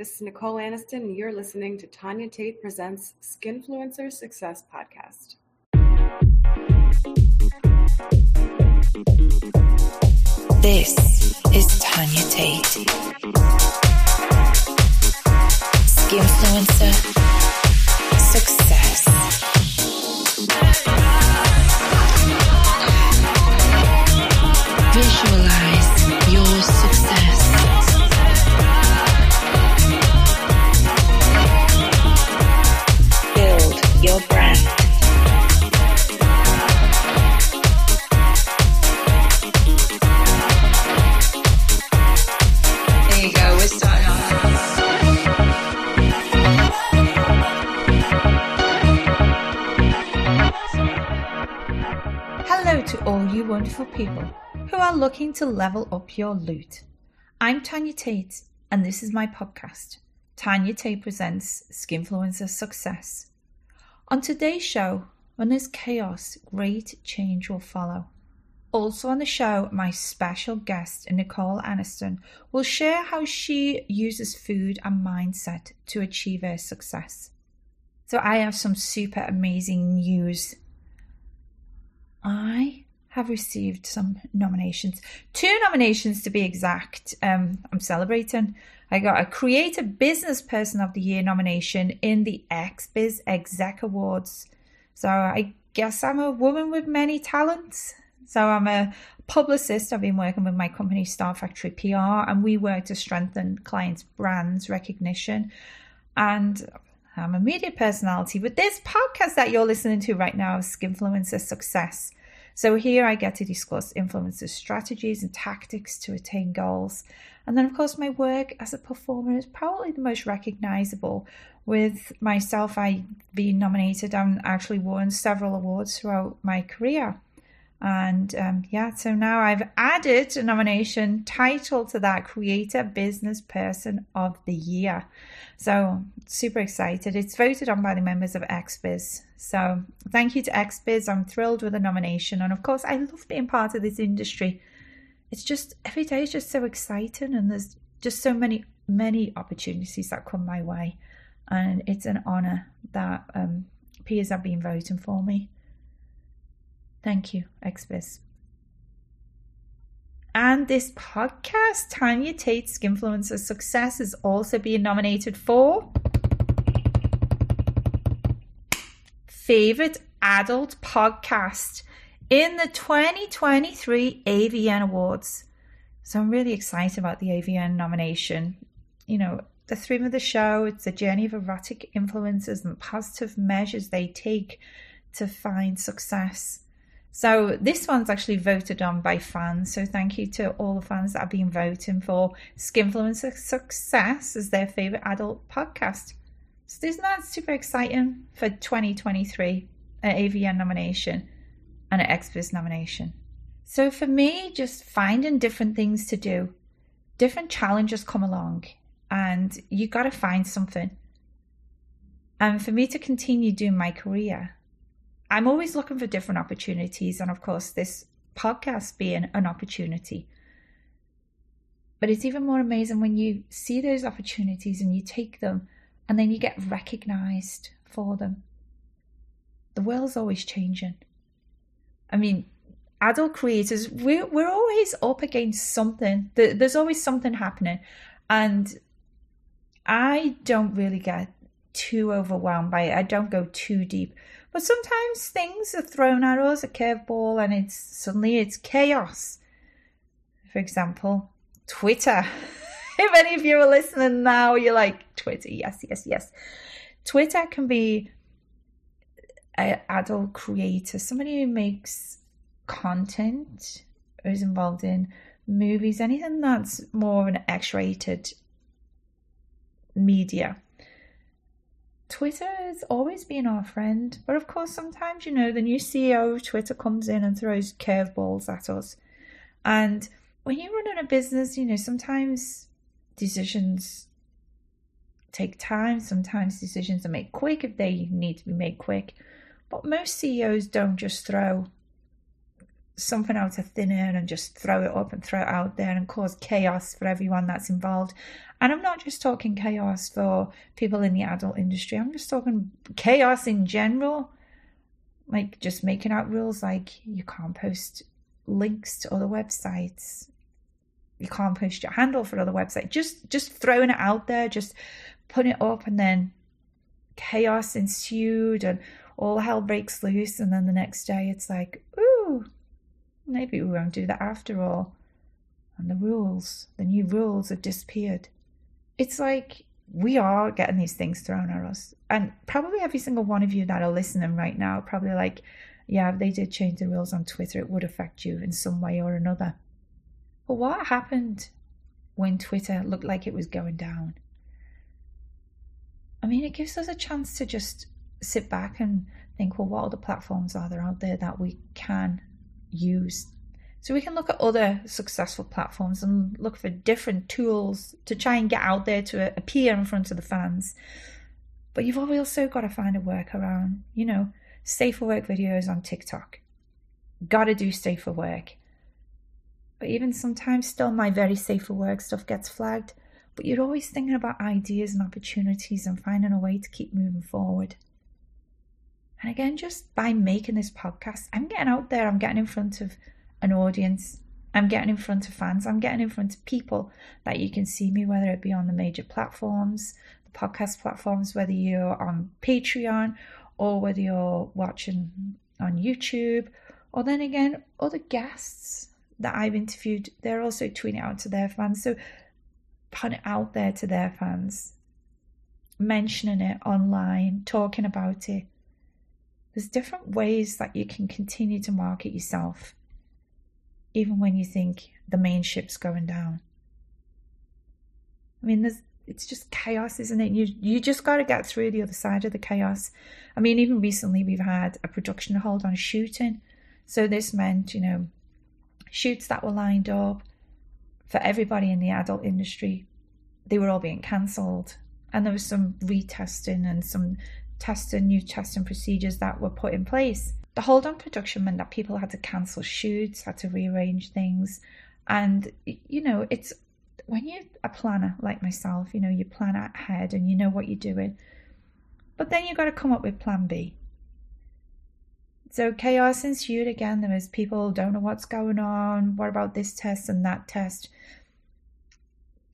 This is Nicole Aniston, and you're listening to Tanya Tate Presents Skinfluencer Success Podcast. This is Tanya Tate. Skinfluencer Success. Visualize people who are looking to level up your loot. I'm Tanya Tate, and this is my podcast, Tanya Tate Presents Skinfluencer Success. On today's show, when there's chaos, great change will follow. Also on the show, my special guest, Nicole Aniston, will share how she uses food and mindset to achieve her success. So I have some super amazing news I have received some nominations, two nominations to be exact. Um, I'm celebrating. I got a Creative Business Person of the Year nomination in the XBiz Exec Awards. So I guess I'm a woman with many talents. So I'm a publicist. I've been working with my company Star Factory PR, and we work to strengthen clients' brands recognition. And I'm a media personality, but this podcast that you're listening to right now is Skinfluencer Success. So here I get to discuss influencer strategies and tactics to attain goals. And then, of course, my work as a performer is probably the most recognizable. With myself, I've been nominated and actually won several awards throughout my career. And um, yeah, so now I've added a nomination title to that Creator Business Person of the Year. So super excited. It's voted on by the members of XBiz. So thank you to XBiz. I'm thrilled with the nomination. And of course, I love being part of this industry. It's just every day is just so exciting and there's just so many, many opportunities that come my way. And it's an honor that um, peers have been voting for me. Thank you, XBiz. And this podcast, Tanya Tate's Skinfluencer Success, is also being nominated for Favorite Adult Podcast in the 2023 AVN Awards. So I'm really excited about the AVN nomination. You know, the theme of the show, it's a journey of erotic influences and positive measures they take to find success. So this one's actually voted on by fans. So thank you to all the fans that have been voting for Skinfluencer Success as their favorite adult podcast. So isn't that super exciting for 2023? An AVN nomination and an XBiz nomination. So for me, just finding different things to do, different challenges come along, and you got to find something. And for me to continue doing my career, I'm always looking for different opportunities, and of course, this podcast being an opportunity. But it's even more amazing when you see those opportunities and you take them and then you get recognized for them. The world's always changing. I mean, adult creators, we're, we're always up against something. There's always something happening. And I don't really get too overwhelmed by it. I don't go too deep. But sometimes things are thrown at us, a curveball, and it's suddenly it's chaos. For example, Twitter. if any of you are listening now, you're like, Twitter, yes, yes, yes. Twitter can be an adult creator, somebody who makes content, who's involved in movies, anything that's more of an X rated media. Twitter has always been our friend, but of course, sometimes you know the new CEO of Twitter comes in and throws curveballs at us. And when you're running a business, you know, sometimes decisions take time, sometimes decisions are made quick if they need to be made quick. But most CEOs don't just throw something out of thin air and just throw it up and throw it out there and cause chaos for everyone that's involved. And I'm not just talking chaos for people in the adult industry, I'm just talking chaos in general. Like just making out rules like you can't post links to other websites. You can't post your handle for other websites. Just just throwing it out there, just putting it up and then chaos ensued and all hell breaks loose and then the next day it's like, ooh, maybe we won't do that after all. And the rules, the new rules have disappeared. It's like we are getting these things thrown at us. And probably every single one of you that are listening right now, probably like, yeah, if they did change the rules on Twitter, it would affect you in some way or another. But what happened when Twitter looked like it was going down? I mean, it gives us a chance to just sit back and think, well, what other platforms are there out there that we can use? So we can look at other successful platforms and look for different tools to try and get out there to appear in front of the fans. But you've also got to find a workaround. You know, safer work videos on TikTok. Got to do safer work. But even sometimes, still, my very safer work stuff gets flagged. But you're always thinking about ideas and opportunities and finding a way to keep moving forward. And again, just by making this podcast, I'm getting out there, I'm getting in front of an audience, I'm getting in front of fans, I'm getting in front of people that you can see me, whether it be on the major platforms, the podcast platforms, whether you're on Patreon or whether you're watching on YouTube, or then again, other guests that I've interviewed, they're also tweeting out to their fans. So put it out there to their fans, mentioning it online, talking about it there's different ways that you can continue to market yourself, even when you think the main ship's going down. I mean, there's it's just chaos, isn't it? You you just got to get through the other side of the chaos. I mean, even recently we've had a production hold on shooting, so this meant you know shoots that were lined up for everybody in the adult industry, they were all being cancelled, and there was some retesting and some testing, new testing procedures that were put in place. The hold on production meant that people had to cancel shoots, had to rearrange things. And, you know, it's when you're a planner like myself, you know, you plan ahead and you know what you're doing. But then you've got to come up with plan B. So chaos ensued again. There was people don't know what's going on. What about this test and that test?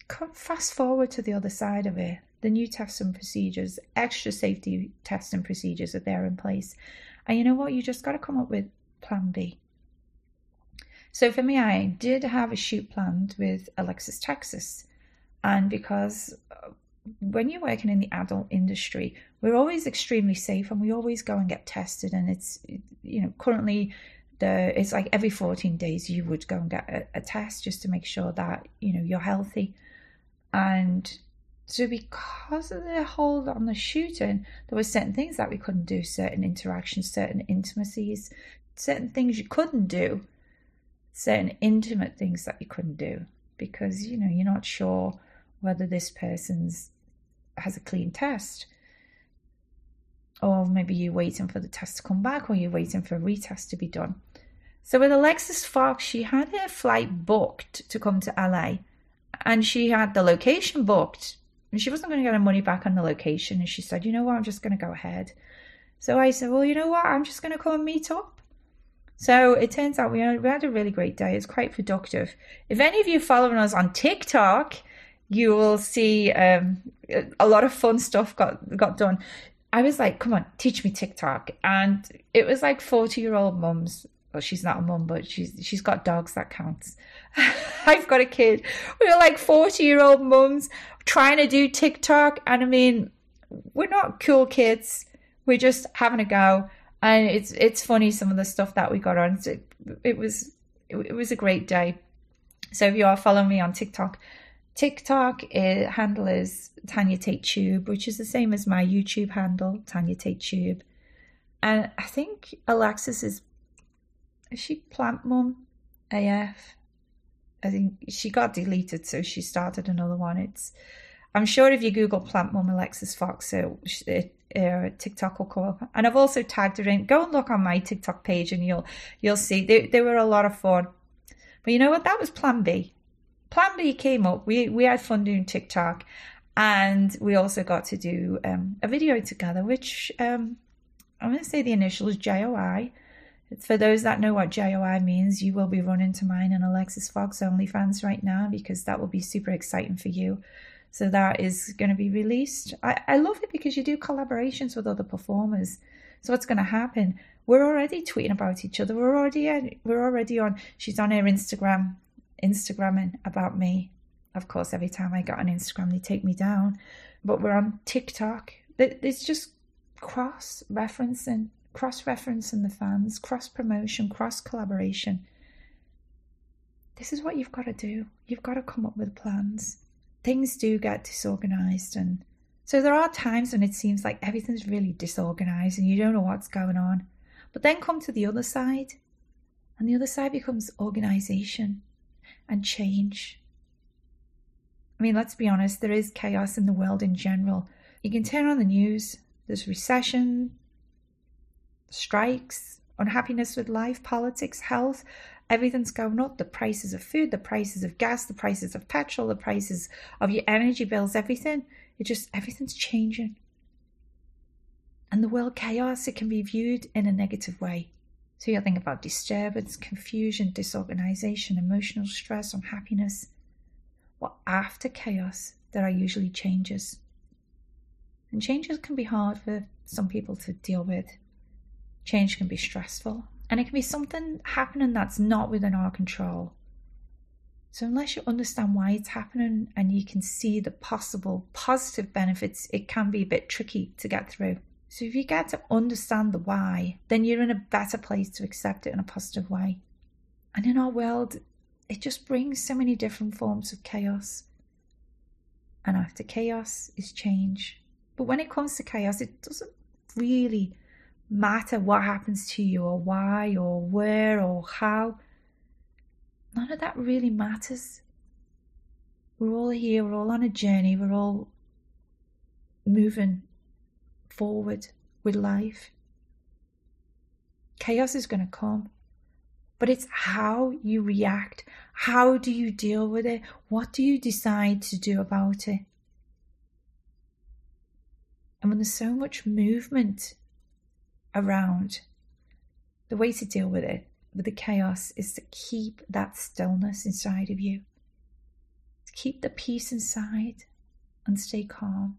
Come fast forward to the other side of it the new tests and procedures, extra safety tests and procedures are there in place. And you know what? You just got to come up with plan B. So for me, I did have a shoot planned with Alexis Texas. And because uh, when you're working in the adult industry, we're always extremely safe and we always go and get tested. And it's, you know, currently the it's like every 14 days you would go and get a, a test just to make sure that, you know, you're healthy. And so, because of the hold on the shooting, there were certain things that we couldn't do, certain interactions, certain intimacies, certain things you couldn't do, certain intimate things that you couldn't do. Because you know you're not sure whether this person's has a clean test, or maybe you're waiting for the test to come back, or you're waiting for a retest to be done. So with Alexis Fox, she had her flight booked to come to LA, and she had the location booked and she wasn't going to get her money back on the location. And she said, you know what, I'm just going to go ahead. So I said, well, you know what, I'm just going to come and meet up. So it turns out we had a really great day. It's quite productive. If any of you following us on TikTok, you will see um, a lot of fun stuff got got done. I was like, come on, teach me TikTok. And it was like 40 year old mums. Well, she's not a mum, but she's she's got dogs that counts. I've got a kid. We are like 40 year old mums trying to do TikTok. And I mean, we're not cool kids. We're just having a go. And it's it's funny some of the stuff that we got on. It, it was it, it, was a great day. So if you are following me on TikTok, TikTok it, handle is Tanya Tate Tube, which is the same as my YouTube handle, Tanya Tate Tube. And I think Alexis is is she Plant Mum AF? I think she got deleted, so she started another one. It's I'm sure if you Google Plant Mum Alexis Fox, it, it uh, TikTok will come up, and I've also tagged her in. Go and look on my TikTok page, and you'll you'll see they they were a lot of fun. But you know what? That was Plan B. Plan B came up. We we had fun doing TikTok, and we also got to do um, a video together, which um, I'm going to say the initials JOI. For those that know what JOI means, you will be running to mine and Alexis Fox OnlyFans right now because that will be super exciting for you. So that is going to be released. I, I love it because you do collaborations with other performers. So what's going to happen? We're already tweeting about each other. We're already we're already on. She's on her Instagram, Instagramming about me. Of course, every time I got on Instagram, they take me down. But we're on TikTok. It's just cross referencing cross referencing the fans, cross promotion, cross collaboration. This is what you've got to do. You've got to come up with plans. Things do get disorganized, and so there are times when it seems like everything's really disorganized and you don't know what's going on. But then come to the other side, and the other side becomes organization and change. I mean, let's be honest, there is chaos in the world in general. You can turn on the news, there's recession, strikes, unhappiness with life, politics, health. Everything's going up. The prices of food, the prices of gas, the prices of petrol, the prices of your energy bills, everything. It just, everything's changing. And the world chaos, it can be viewed in a negative way. So you'll think about disturbance, confusion, disorganization, emotional stress, unhappiness. Well, after chaos, there are usually changes. And changes can be hard for some people to deal with. Change can be stressful, and it can be something happening that's not within our control. So, unless you understand why it's happening and you can see the possible positive benefits, it can be a bit tricky to get through. So, if you get to understand the why, then you're in a better place to accept it in a positive way. And in our world, it just brings so many different forms of chaos. And after chaos is change. But when it comes to chaos, it doesn't really matter what happens to you or why or where or how. None of that really matters. We're all here, we're all on a journey, we're all moving forward with life. Chaos is going to come, but it's how you react. How do you deal with it? What do you decide to do about it? And when there's so much movement around. The way to deal with it, with the chaos, is to keep that stillness inside of you. To keep the peace inside and stay calm.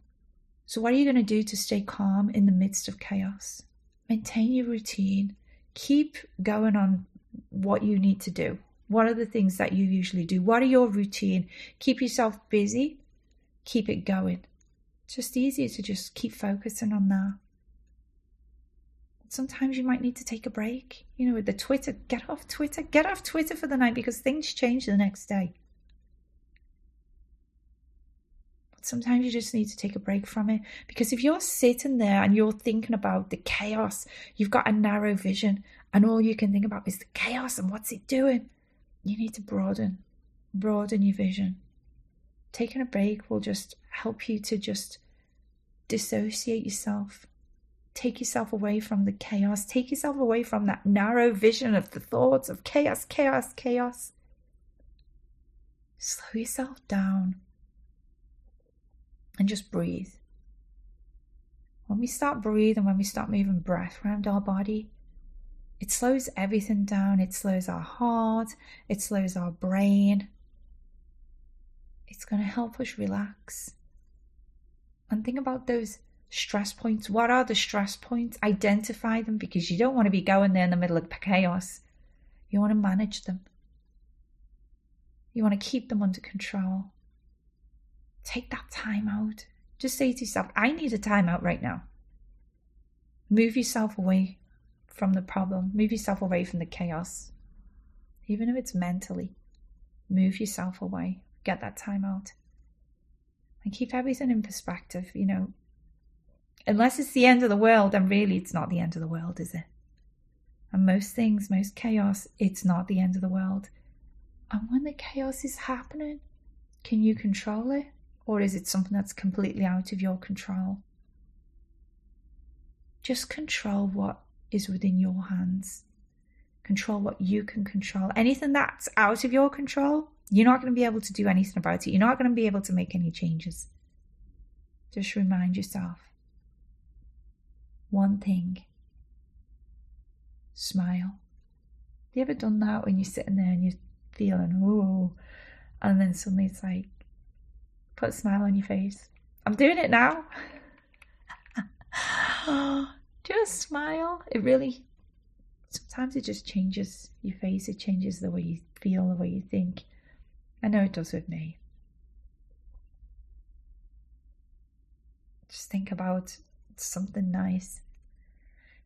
So, what are you going to do to stay calm in the midst of chaos? Maintain your routine. Keep going on what you need to do. What are the things that you usually do? What are your routine? Keep yourself busy. Keep it going. It's just easier to just keep focusing on that sometimes you might need to take a break. You know, with the Twitter, get off Twitter, get off Twitter for the night because things change the next day. But sometimes you just need to take a break from it because if you're sitting there and you're thinking about the chaos, you've got a narrow vision and all you can think about is the chaos and what's it doing. You need to broaden, broaden your vision. Taking a break will just help you to just dissociate yourself take yourself away from the chaos. Take yourself away from that narrow vision of the thoughts of chaos, chaos, chaos. Slow yourself down and just breathe. When we start breathing, when we start moving breath around our body, it slows everything down. It slows our heart, it slows our brain. It's going to help us relax. And think about those stress points. What are the stress points? Identify them because you don't want to be going there in the middle of chaos. You want to manage them. You want to keep them under control. Take that time out. Just say to yourself, I need a time out right now. Move yourself away from the problem, move yourself away from the chaos. Even if it's mentally, move yourself away. Get that time out. And keep everything in perspective. You know, unless it's the end of the world, then really it's not the end of the world, is it? And most things, most chaos, it's not the end of the world. And when the chaos is happening, can you control it? Or is it something that's completely out of your control? just control what is within your hands. Control what you can control. Anything that's out of your control, you're not going to be able to do anything about it. You're not going to be able to make any changes. Just remind yourself one thing smile. You ever done that when you're sitting there and you're feeling, oh, and then suddenly it's like, put a smile on your face? I'm doing it now. just smile. It really, sometimes it just changes your face, it changes the way you feel, the way you think. I know it does with me. Just think about something nice,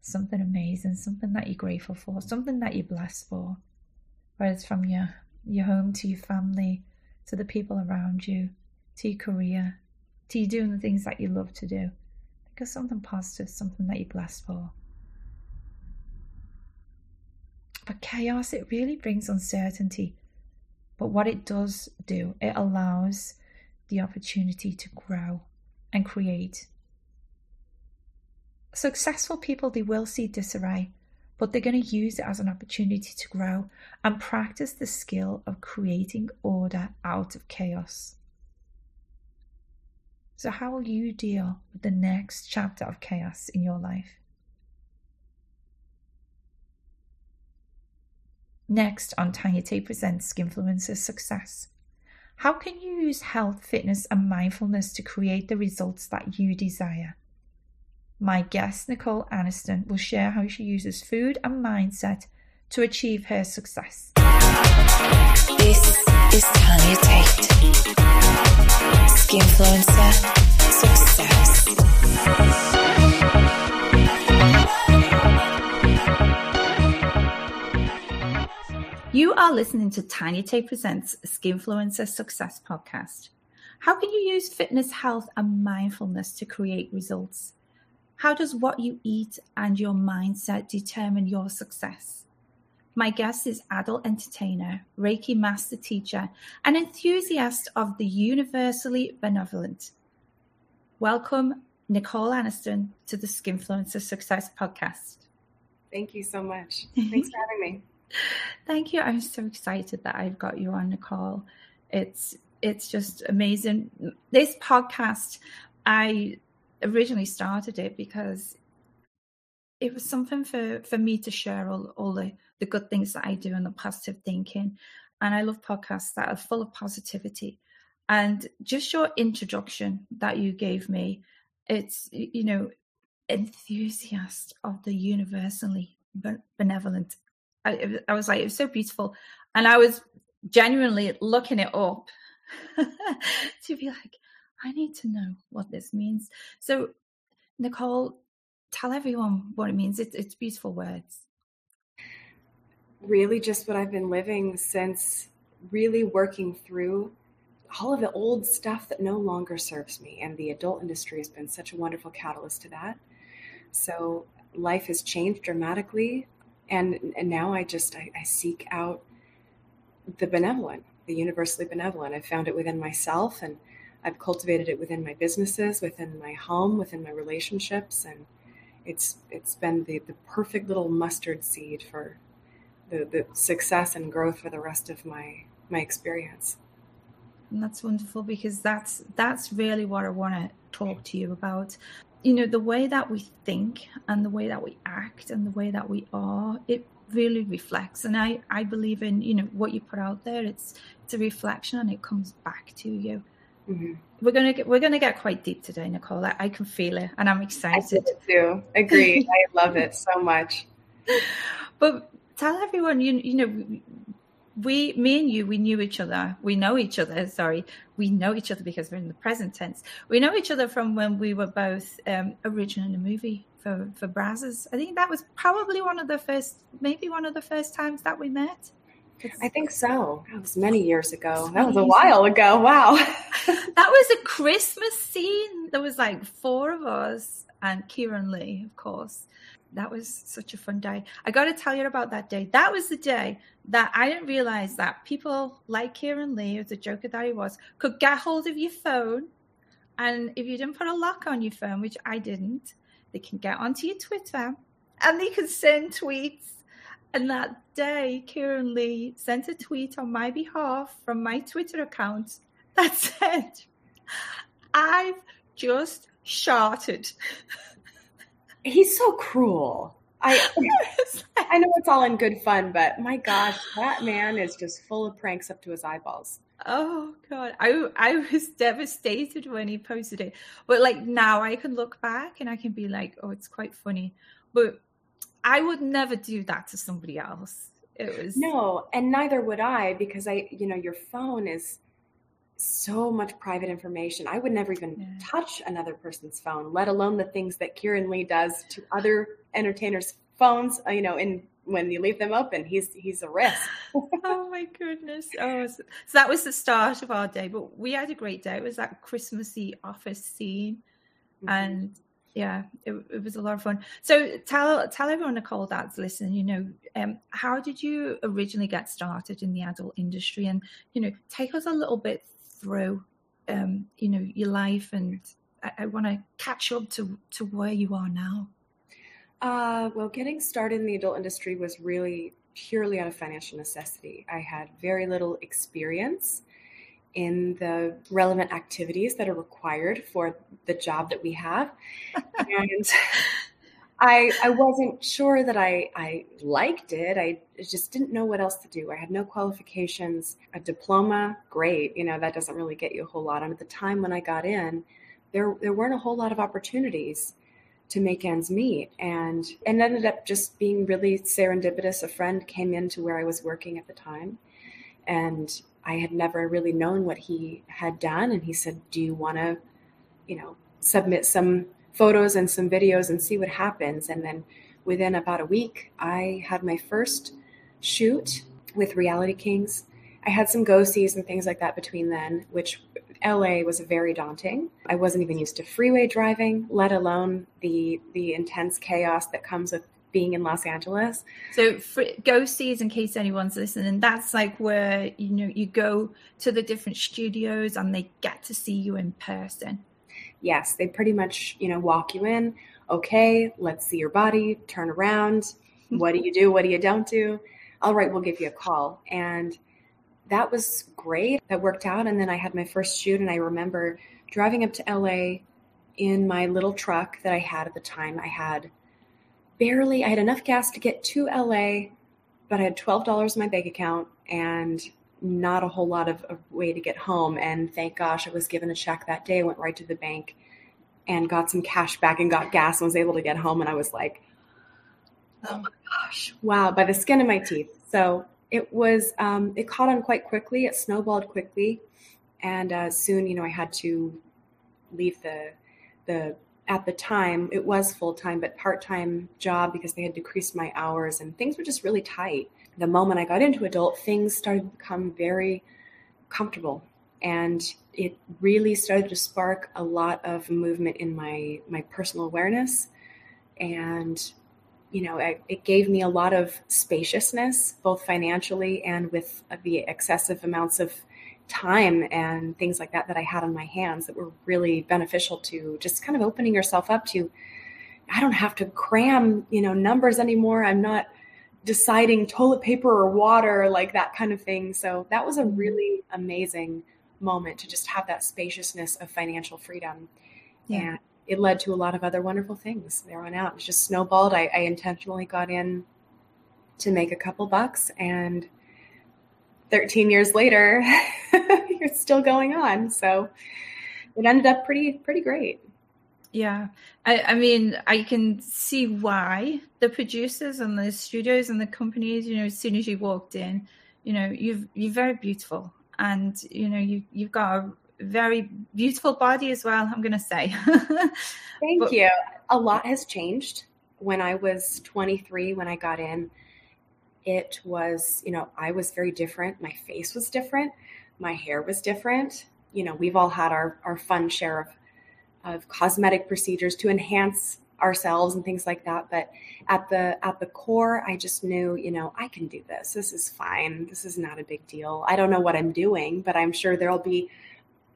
something amazing, something that you're grateful for, something that you're blessed for. Whether it's from your, your home to your family, to the people around you, to your career, to you doing the things that you love to do. Think of something positive, something that you're blessed for. But chaos, it really brings uncertainty. But what it does do, it allows the opportunity to grow and create. Successful people, they will see disarray, but they're going to use it as an opportunity to grow and practice the skill of creating order out of chaos. So, how will you deal with the next chapter of chaos in your life? Next on Tanya Tate Presents Skinfluencer Success. How can you use health, fitness, and mindfulness to create the results that you desire? My guest, Nicole Aniston, will share how she uses food and mindset to achieve her success. This is Tanya Tate. Skinfluencer Success. You are listening to Tanya Tate Presents Skinfluencer Success Podcast. How can you use fitness, health, and mindfulness to create results? How does what you eat and your mindset determine your success? My guest is adult entertainer, Reiki master teacher, and enthusiast of the universally benevolent. Welcome, Nicole Aniston, to the Skinfluencer Success Podcast. Thank you so much. Thanks for having me. Thank you. I'm so excited that I've got you on Nicole. It's it's just amazing. This podcast, I originally started it because it was something for for me to share all, all the the good things that I do and the positive thinking. And I love podcasts that are full of positivity. And just your introduction that you gave me, it's you know, enthusiast of the universally benevolent I, I was like, it was so beautiful. And I was genuinely looking it up to be like, I need to know what this means. So, Nicole, tell everyone what it means. It, it's beautiful words. Really, just what I've been living since really working through all of the old stuff that no longer serves me. And the adult industry has been such a wonderful catalyst to that. So, life has changed dramatically and and now I just I, I seek out the benevolent, the universally benevolent. I've found it within myself, and I've cultivated it within my businesses, within my home, within my relationships, and it's it's been the the perfect little mustard seed for the the success and growth for the rest of my my experience. And that's wonderful because that's that's really what I want to talk to you about. You know the way that we think and the way that we act and the way that we are it really reflects. And i i believe in you know what you put out there it's it's a reflection and it comes back to you mm-hmm. we're gonna get we're gonna get quite deep today nicole. I, I can feel it and i'm excited. I too. Agreed i love it so much. But tell everyone you you know we me and you we knew each other. We know each other sorry. We know each other because we're in the present tense. We know each other from when we were both um original in a movie for for Brazzers. i think that was probably one of the first maybe one of the first times that we met I think so. That was many years ago. That was a while ago. Wow. that was a Christmas scene. There was like four of us and Kieran Lee, of course that was such a fun day. I got to tell you about that day. That was the day that I didn't realize that people like Kieran Lee, as a joker that he was, could get hold of your phone. And if you didn't put a lock on your phone, which I didn't, they can get onto your Twitter and they can send tweets. And that day, Kieran Lee sent a tweet on my behalf from my Twitter account that said, I've just sharted. He's so cruel. I I know it's all in good fun, but my gosh, that man is just full of pranks up to his eyeballs. Oh god, I I was devastated when he posted it. But like now I can look back and I can be like, oh, it's quite funny. But I would never do that to somebody else. It was No, and neither would I because I, you know, your phone is so much private information. I would never even Yeah. touch another person's phone, let alone the things that Kieran Lee does to other entertainers' phones. uh, You know, and when you leave them open, he's he's a risk. oh my goodness. Oh, so, so that was the start of our day, but we had a great day. It was that Christmassy office scene, and yeah, it, it was a lot of fun. So tell tell everyone, Nicole, that's listening. You know, um, how did you originally get started in the adult industry, and you know, take us a little bit through, um, you know, your life, and I, I want to catch up to to where you are now. Uh, well, getting started in the adult industry was really purely out of financial necessity. I had very little experience in the relevant activities that are required for the job that we have. and I, I wasn't sure that I, I liked it. I just didn't know what else to do. I had no qualifications. A diploma, great. You know, that doesn't really get you a whole lot. And at the time when I got in, there, there weren't a whole lot of opportunities to make ends meet and and ended up just being really serendipitous a friend came into where i was working at the time and i had never really known what he had done. And he said do you want to you know submit some photos and some videos and see what happens? And then within about a week i had my first shoot with reality kings. I had some go sees and things like that between then which LA was very daunting. I wasn't even used to freeway driving, let alone the the intense chaos that comes with being in Los Angeles. So for, go sees in case anyone's listening. That's like where you know you go to the different studios and they get to see you in person. Yes, they pretty much, you know, walk you in. Okay, let's see your body, turn around. What do you do? What do you don't do? All right, we'll give you a call. And that was great. That worked out. And then I had my first shoot, and I remember driving up to LA in my little truck that I had at the time. I had barely, I had enough gas to get to LA, but I had $12 in my bank account and not a whole lot of a way to get home. And thank gosh, I was given a check that day. I went right to the bank and got some cash back and got gas and was able to get home. And I was like, oh my gosh, wow, by the skin of my teeth. So it was um, it caught on quite quickly it snowballed quickly and uh, soon you know i had to leave the the at the time it was full-time but part-time job because they had decreased my hours and things were just really tight. The moment i got into adult things started to become very comfortable and it really started to spark a lot of movement in my my personal awareness. And you know, it, gave me a lot of spaciousness, both financially and with the excessive amounts of time and things like that that I had on my hands that were really beneficial to just kind of opening yourself up to. I don't have to cram, you know, numbers anymore. I'm not deciding toilet paper or water, like that kind of thing. So that was a mm-hmm. really amazing moment to just have that spaciousness of financial freedom. Yeah. And it led to a lot of other wonderful things there on out. It just snowballed. I, I, intentionally got in to make a couple bucks, and 13 years later, it's still going on. So it ended up pretty pretty great. Yeah, I, I mean, I can see why the producers and the studios and the companies, you know, as soon as you walked in, you know, you've you're very beautiful, and you know, you you've got a very beautiful body as well, I'm going to say. Thank but, you. A lot has changed. When I was 23, when I got in, it was, you know, I was very different. My face was different. My hair was different. You know, we've all had our, our fun share of, of cosmetic procedures to enhance ourselves and things like that but at the at the core i just knew you know i can do this this is fine this is not a big deal i don't know what i'm doing but i'm sure there'll be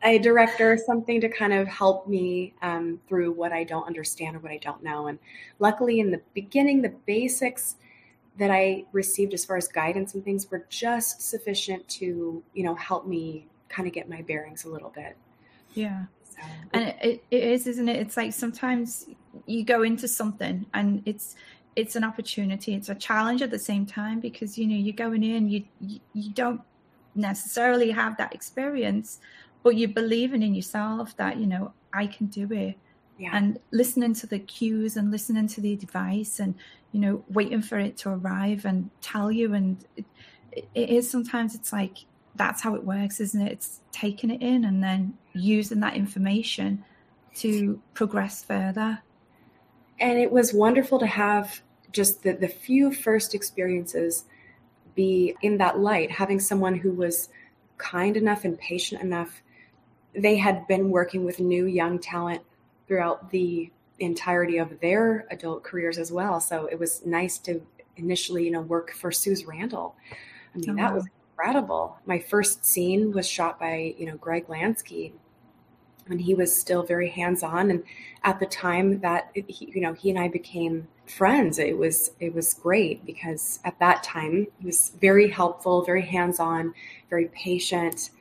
a director, something to kind of help me um, through what I don't understand or what I don't know. And luckily, in the beginning, the basics that I received as far as guidance and things were just sufficient to, you know, help me kind of get my bearings a little bit. Yeah. So, and it, it is, isn't it? It's like sometimes you go into something and it's it's an opportunity, it's a challenge at the same time because you know you're going in, you you, you don't necessarily have that experience, but you're believing in yourself that you know I can do it. Yeah. And listening to the cues and listening to the advice and you know waiting for it to arrive and tell you. And it, it is sometimes it's like that's how it works isn't it? It's taking it in and then using that information to progress further. And it was wonderful to have just the, the few first experiences be in that light having someone who was kind enough and patient enough. They had been working with new young talent throughout the entirety of their adult careers as well. So it was nice to initially, you know, work for Suze Randall. I mean, oh, that was incredible. My first scene was shot by, you know, Greg Lansky when he was still very hands-on and at the time that he, you know he and I became friends it was it was great because at that time he was very helpful very hands-on very patient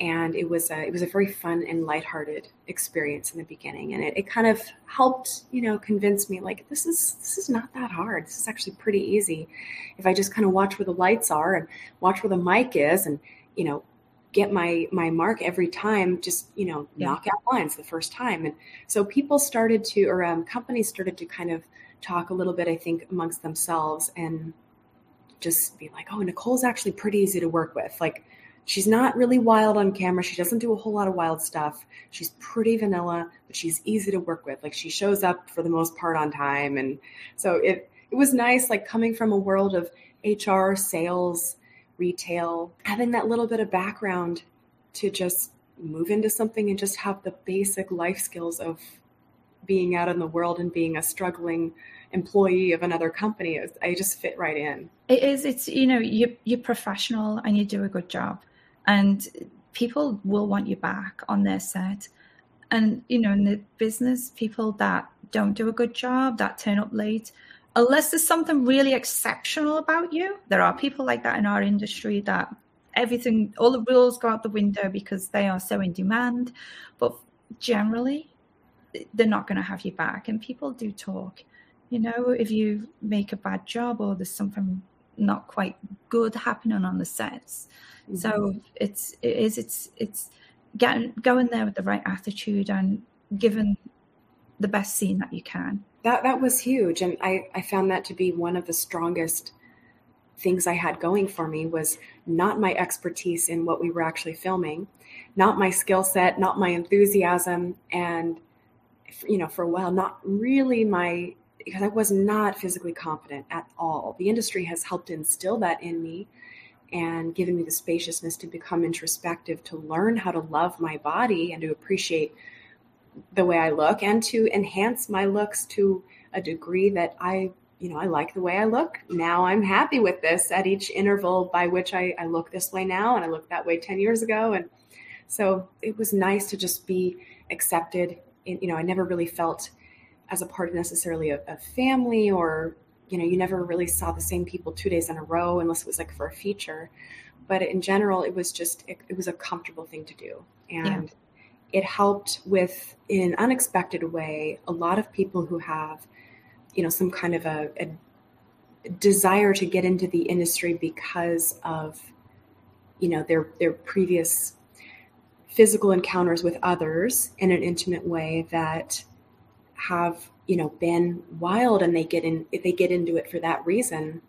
and it was a, it was a very fun and lighthearted experience in the beginning. And it, it kind of helped you know convince me like this is this is not that hard. This is actually pretty easy. If i just kind of watch where the lights are and watch where the mic is and you know get my my mark every time just you know yeah. knock out lines the first time. And so people started to or um, companies started to kind of talk a little bit i think amongst themselves and just be like oh nicole's actually pretty easy to work with. Like She's not really wild on camera. She doesn't do a whole lot of wild stuff. She's pretty vanilla, but she's easy to work with. Like she shows up for the most part on time. And so it it was nice like coming from a world of HR, sales, retail, having that little bit of background to just move into something and just have the basic life skills of being out in the world and being a struggling employee of another company i just fit right in it is it's you know you you're professional and you do a good job and people will want you back on their set. And you know in the business people that don't do a good job that turn up late unless there's something really exceptional about you there are people like that in our industry that everything all the rules go out the window because they are so in demand. But generally they're not going to have you back. And people do talk you know if you make a bad job or there's something not quite good happening on the sets Mm-hmm. So it's it is it's it's getting going there with the right attitude and giving the best scene that you can. That that was huge, and I I found that to be one of the strongest things I had going for me was not my expertise in what we were actually filming, not my skill set, not my enthusiasm, and you know for a while not really my because I was not physically confident at all. The industry has helped instill that in me and given me the spaciousness to become introspective, to learn how to love my body and to appreciate the way I look and to enhance my looks to a degree that I, you know, I like the way I look. Now I'm happy with this at each interval by which I, I look this way now and I looked that way 10 years ago. And so it was nice to just be accepted. In, you know, I never really felt as a part of necessarily of a family or you know you never really saw the same people two days in a row unless it was like for a feature but in general it was just it, it was a comfortable thing to do and yeah. it helped with in an unexpected way a lot of people who have you know some kind of a, a desire to get into the industry because of you know their their previous physical encounters with others in an intimate way that have you know been wild and they get in if they get into it for that reason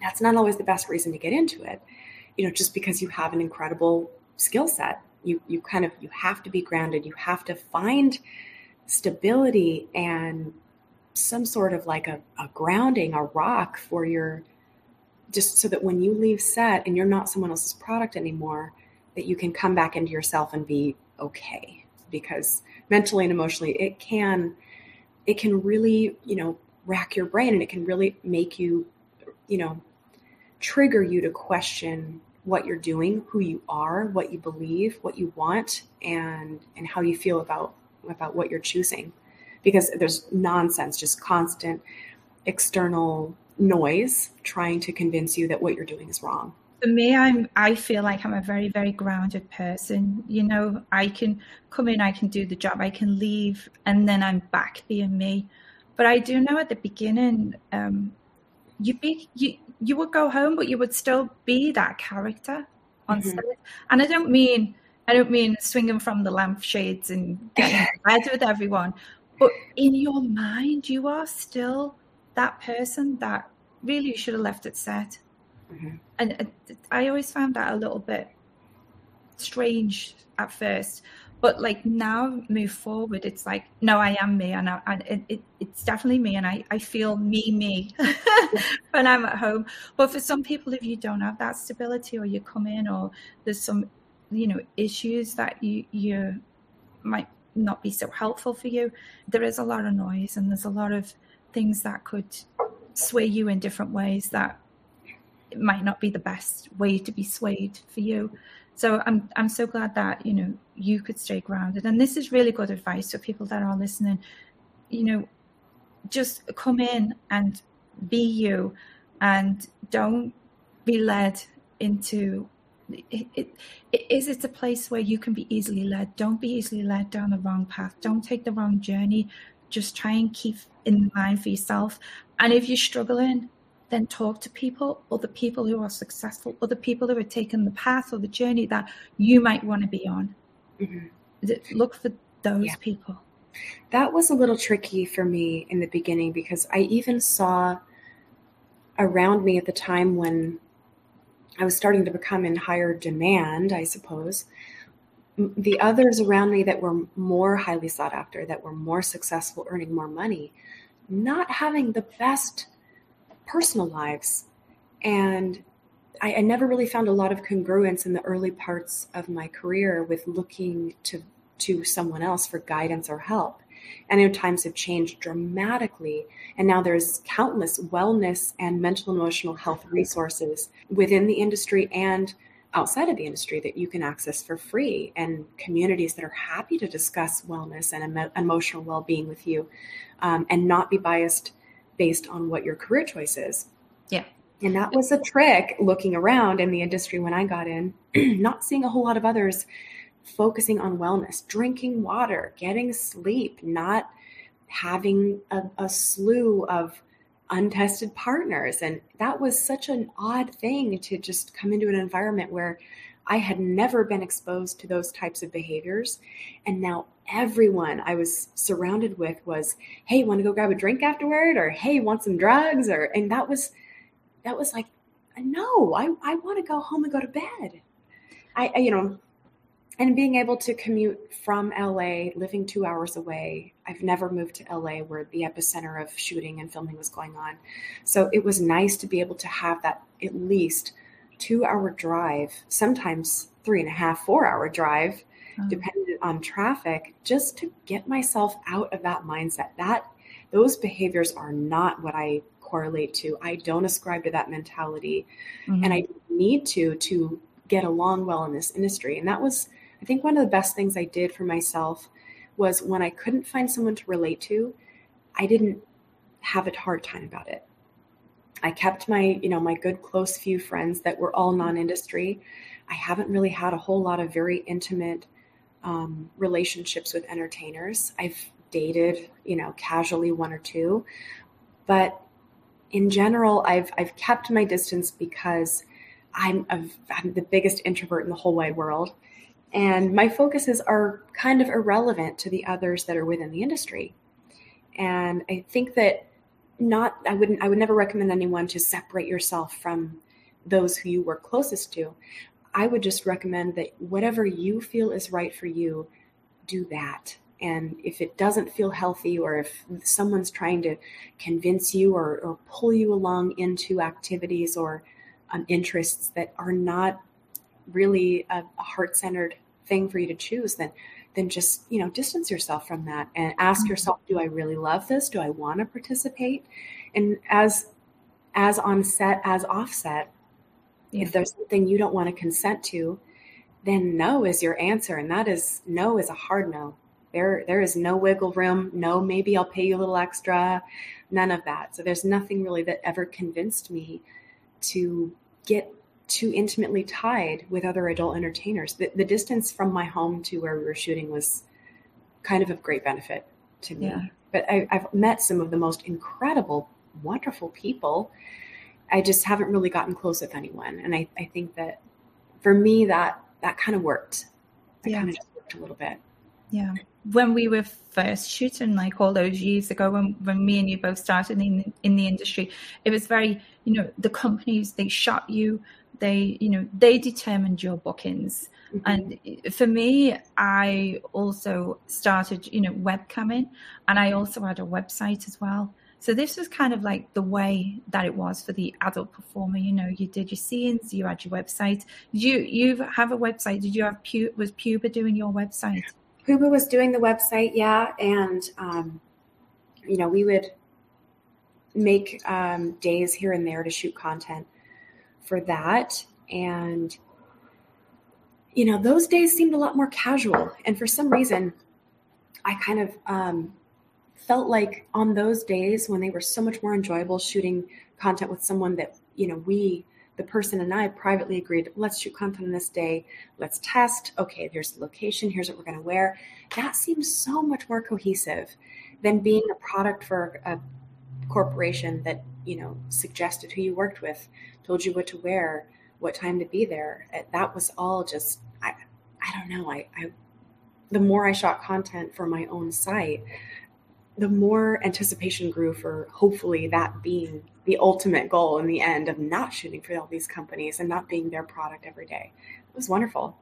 that's not always the best reason to get into it. You know just because you have an incredible skill set you you kind of you have to be grounded you have to find stability and some sort of like a, a grounding a rock for your just so that when you leave set and you're not someone else's product anymore that you can come back into yourself and be okay. Because mentally and emotionally it can it can really, you know, rack your brain and it can really make you, you know, trigger you to question what you're doing, who you are, what you believe, what you want, and and how you feel about about what you're choosing. Because there's nonsense, just constant external noise trying to convince you that what you're doing is wrong. For me, I'm I feel like I'm a very, very grounded person. You know, I can come in, I can do the job, I can leave, and then I'm back being me. But I do know at the beginning, um, you be you you would go home, but you would still be that character on mm-hmm. set. And I don't mean I don't mean swinging from the lampshades and getting bed with everyone, but in your mind, you are still that person that really you should have left it set. Mm-hmm. And I always found that a little bit strange at first but like now move forward it's like no i am me and, I, and it, it, it's definitely me and i, I feel me me when i'm at home but for some people if you don't have that stability or you come in or there's some you know issues that you you might not be so helpful for you there is a lot of noise and there's a lot of things that could sway you in different ways that it might not be the best way to be swayed for you so I'm I'm so glad that you know you could stay grounded, and this is really good advice for people that are listening. You know, just come in and be you, and don't be led into. It, it, it is it's a place where you can be easily led. Don't be easily led down the wrong path. Don't take the wrong journey. Just try and keep in mind for yourself. And if you're struggling, then talk to people, other people who are successful, other people who have taken the path or the journey that you might want to be on. Mm-hmm. Look for those yeah. people. That was a little tricky for me in the beginning because I even saw around me at the time when I was starting to become in higher demand, I suppose, the others around me that were more highly sought after, that were more successful, earning more money, not having the best personal lives. And I, I, never really found a lot of congruence in the early parts of my career with looking to to someone else for guidance or help. And know times have changed dramatically. And now there's countless wellness and mental and emotional health resources within the industry and outside of the industry that you can access for free, and communities that are happy to discuss wellness and emo- emotional well being with you um, and not be biased based on what your career choice is. Yeah. And that was a trick looking around in the industry when I got in, not seeing a whole lot of others focusing on wellness, drinking water, getting sleep, not having a, a slew of untested partners. And that was such an odd thing to just come into an environment where I had never been exposed to those types of behaviors. And now everyone I was surrounded with was, hey, want to go grab a drink afterward? Or hey, want some drugs? Or and that was that was like, no, I, I want to go home and go to bed. I, I you know, and being able to commute from LA, living two hours away, I've never moved to LA where the epicenter of shooting and filming was going on. So it was nice to be able to have that at least two hour drive, sometimes three and a half, four hour drive, oh. depending on traffic, just to get myself out of that mindset. That those behaviors are not what I correlate to. I don't ascribe to that mentality. Mm-hmm. And I need to to get along well in this industry. And that was, I think, one of the best things I did for myself was when I couldn't find someone to relate to, I didn't have a hard time about it. I kept my, you know, my good close few friends that were all non-industry. I haven't really had a whole lot of very intimate um, relationships with entertainers. I've dated, you know, casually one or two, but in general, I've I've kept my distance because I'm a, I'm the biggest introvert in the whole wide world, and my focuses are kind of irrelevant to the others that are within the industry. And I think that not i wouldn't i would never recommend anyone to separate yourself from those who you work closest to i would just recommend that whatever you feel is right for you do that and if it doesn't feel healthy or if someone's trying to convince you or, or pull you along into activities or um, interests that are not really a, a heart-centered thing for you to choose then then just you know distance yourself from that and ask mm-hmm. yourself do i really love this do i want to participate and as as on set as offset Yeah. If there's something you don't want to consent to, then no is your answer. And that is no is a hard no. There, there is no wiggle room. No, maybe I'll pay you a little extra. None of that. So there's nothing really that ever convinced me to get too intimately tied with other adult entertainers. The, the distance from my home to where we were shooting was kind of of great benefit to me. Yeah. But I, I've met some of the most incredible, wonderful people. I just haven't really gotten close with anyone. And I, I think that for me, that that kind of worked. That Yeah. kind of just worked a little bit. Yeah. When we were first shooting, like all those years ago, when, when me and you both started in in the industry, it was very, you know, the companies they shot you, they, you know, they determined your bookings. Mhm. And for me, I also started, you know, webcamming, and I also had a website as well. So this was kind of like the way that it was for the adult performer. You know, you did your scenes, you had your website. Did you you have a website? Did you have Pu- was Puba doing your website? Puba was doing the website, yeah, and um, you know we would make um, days here and there to shoot content for that, and you know those days seemed a lot more casual, and for some reason, I kind of um, felt like on those days when they were so much more enjoyable shooting content with someone that you know we the person and I privately agreed, let's shoot content on this day. Let's test. Okay, here's the location. Here's what we're going to wear. That seems so much more cohesive than being a product for a corporation that, you know, suggested who you worked with, told you what to wear, what time to be there. That was all just, I, I don't know. I, I, the more I shot content for my own site, the more anticipation grew for hopefully that being the ultimate goal in the end of not shooting for all these companies and not being their product every day. It was wonderful.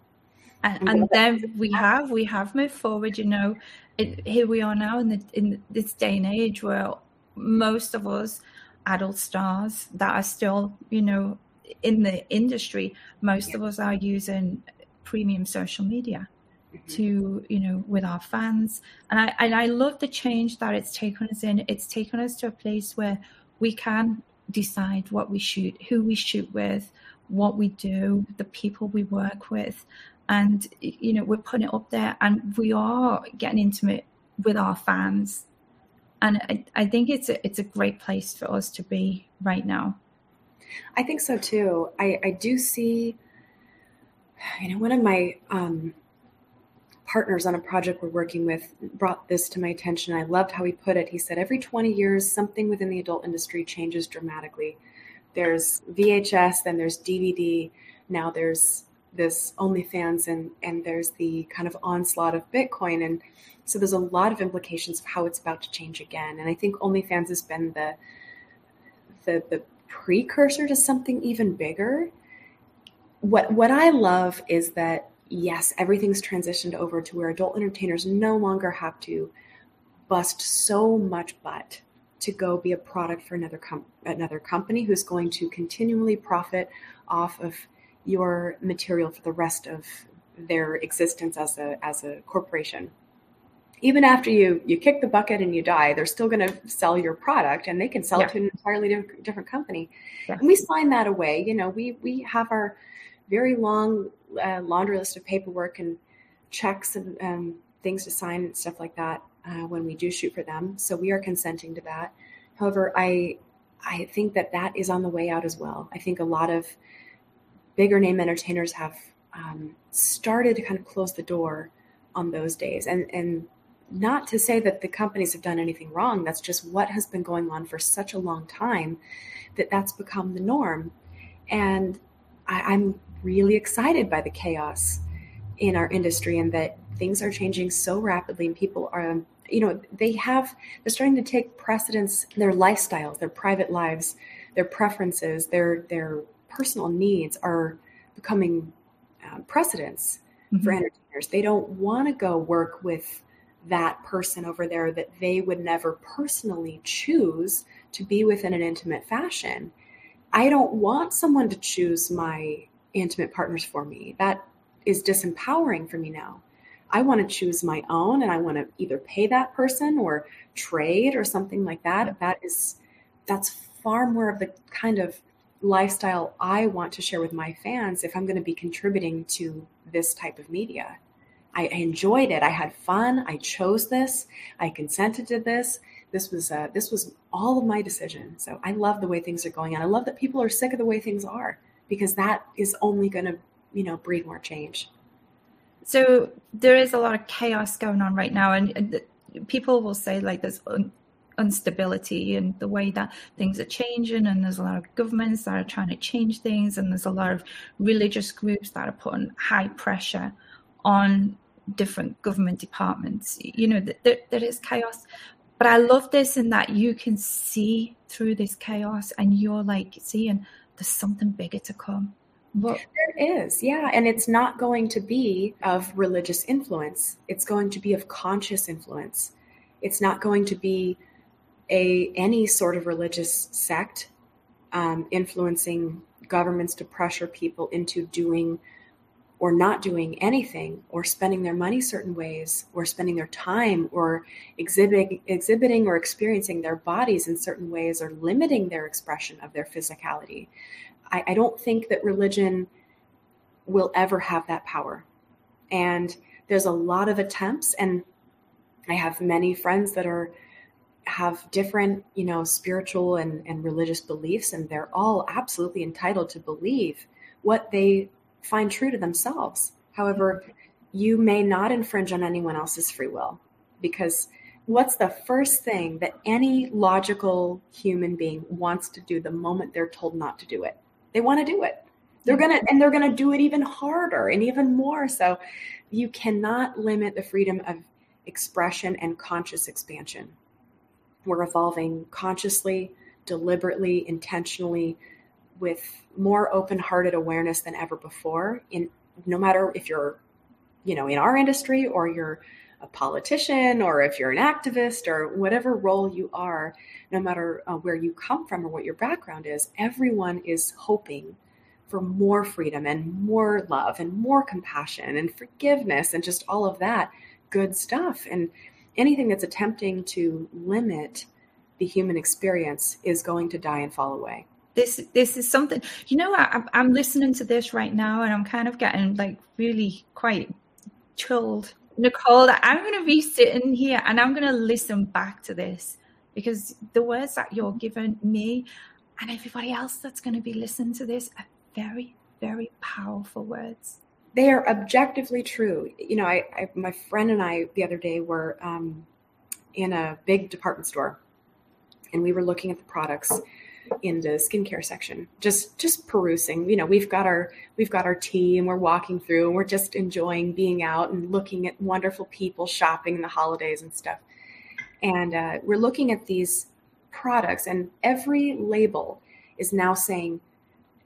and, and then we have we have moved forward you know it, here we are now in the in this day and age where most of us adult stars that are still you know in the industry. Most Yeah. of us are using premium social media Mhm. to you know with our fans. And i and i love the change that it's taken us in. It's taken us to a place where we can decide what we shoot who we shoot with what we do the people we work with. And you know we're putting it up there and we are getting intimate with our fans and i, I think it's a, it's a great place for us to be right now I think so too. I, I do see, you know, one of my um, partners on a project we're working with brought this to my attention. I loved how he put it. He said, every 20 years, something within the adult industry changes dramatically. There's VHS, then there's DVD, now there's this OnlyFans, and, and there's the kind of onslaught of Bitcoin. And so there's a lot of implications of how it's about to change again. And I think OnlyFans has been the the, the precursor to something even bigger. What what I love is that yes, everything's transitioned over to where adult entertainers no longer have to bust so much butt to go be a product for another com- another company who's going to continually profit off of your material for the rest of their existence as a as a corporation even after you you kick the bucket and you die, they're still going to sell your product, and they can sell Yeah. it to an entirely different, different company. Yeah. And we sign that away. You know, we we have our very long uh, laundry list of paperwork and checks and um, things to sign and stuff like that uh, when we do shoot for them. So we are consenting to that. However, I I think that that is on the way out as well. I think a lot of bigger name entertainers have um, started to kind of close the door on those days, and and not to say that the companies have done anything wrong. That's just what has been going on for such a long time that that's become the norm. And I, I'm really excited by the chaos in our industry and that things are changing so rapidly and people are you know they have they're starting to take precedence in their lifestyles their private lives their preferences their their personal needs are becoming uh, precedents for Mhm. entertainers they don't want to go work with that person over there that they would never personally choose to be with in an intimate fashion i don't want someone to choose my intimate partners for me that is disempowering for me now I want to choose my own and I want to either pay that person or trade or something like that. That is that's far more of the kind of lifestyle I want to share with my fans if I'm going to be contributing to this type of media. I, enjoyed it. I had fun. I chose this. I consented to this. This was uh, this was all of my decision. So I love the way things are going, and I love that people are sick of the way things are because that is only going to you know breed more change. So there is a lot of chaos going on right now, and, people will say like there's instability and the way that things are changing and there's a lot of governments that are trying to change things and there's a lot of religious groups that are putting high pressure on different government departments you know there, there is chaos but i love this in that you can see through this chaos and you're like seeing there's something bigger to come well, there is, yeah. And it's not going to be of religious influence. It's going to be of conscious influence. It's not going to be a any sort of religious sect um, influencing governments to pressure people into doing or not doing anything or spending their money certain ways or spending their time or exhibiting exhibiting or experiencing their bodies in certain ways or limiting their expression of their physicality. I, I don't think that religion will ever have that power. And there's a lot of attempts and i have many friends that are have different, you know, spiritual and, and religious beliefs, and they're all absolutely entitled to believe what they find true to themselves. However, you may not infringe on anyone else's free will because what's the first thing that any logical human being wants to do the moment they're told not to do it? They want to do it. They're going to, and they're going to do it even harder and even more. So you cannot limit the freedom of expression and conscious expansion. We're evolving consciously, deliberately, intentionally, with more open-hearted awareness than ever before. In no matter if you're, you know, in our industry or you're a politician or if you're an activist or whatever role you are, no matter uh, where you come from or what your background is, everyone is hoping for more freedom and more love and more compassion and forgiveness and just all of that good stuff. And anything that's attempting to limit the human experience is going to die and fall away. This this is something you know I, i'm listening to this right now and i'm kind of getting like really quite chilled. Nicole i'm going to be sitting here and i'm going to listen back to this because the words that you're giving me and everybody else that's going to be listening to this are very very powerful words they are objectively true. You know, I, I, my friend and I the other day were um, in a big department store, and we were looking at the products in the skincare section, just just perusing. You know, we've got our we've got our tea, and we're walking through, and we're just enjoying being out and looking at wonderful people shopping in the holidays and stuff. And uh, we're looking at these products, and every label is now saying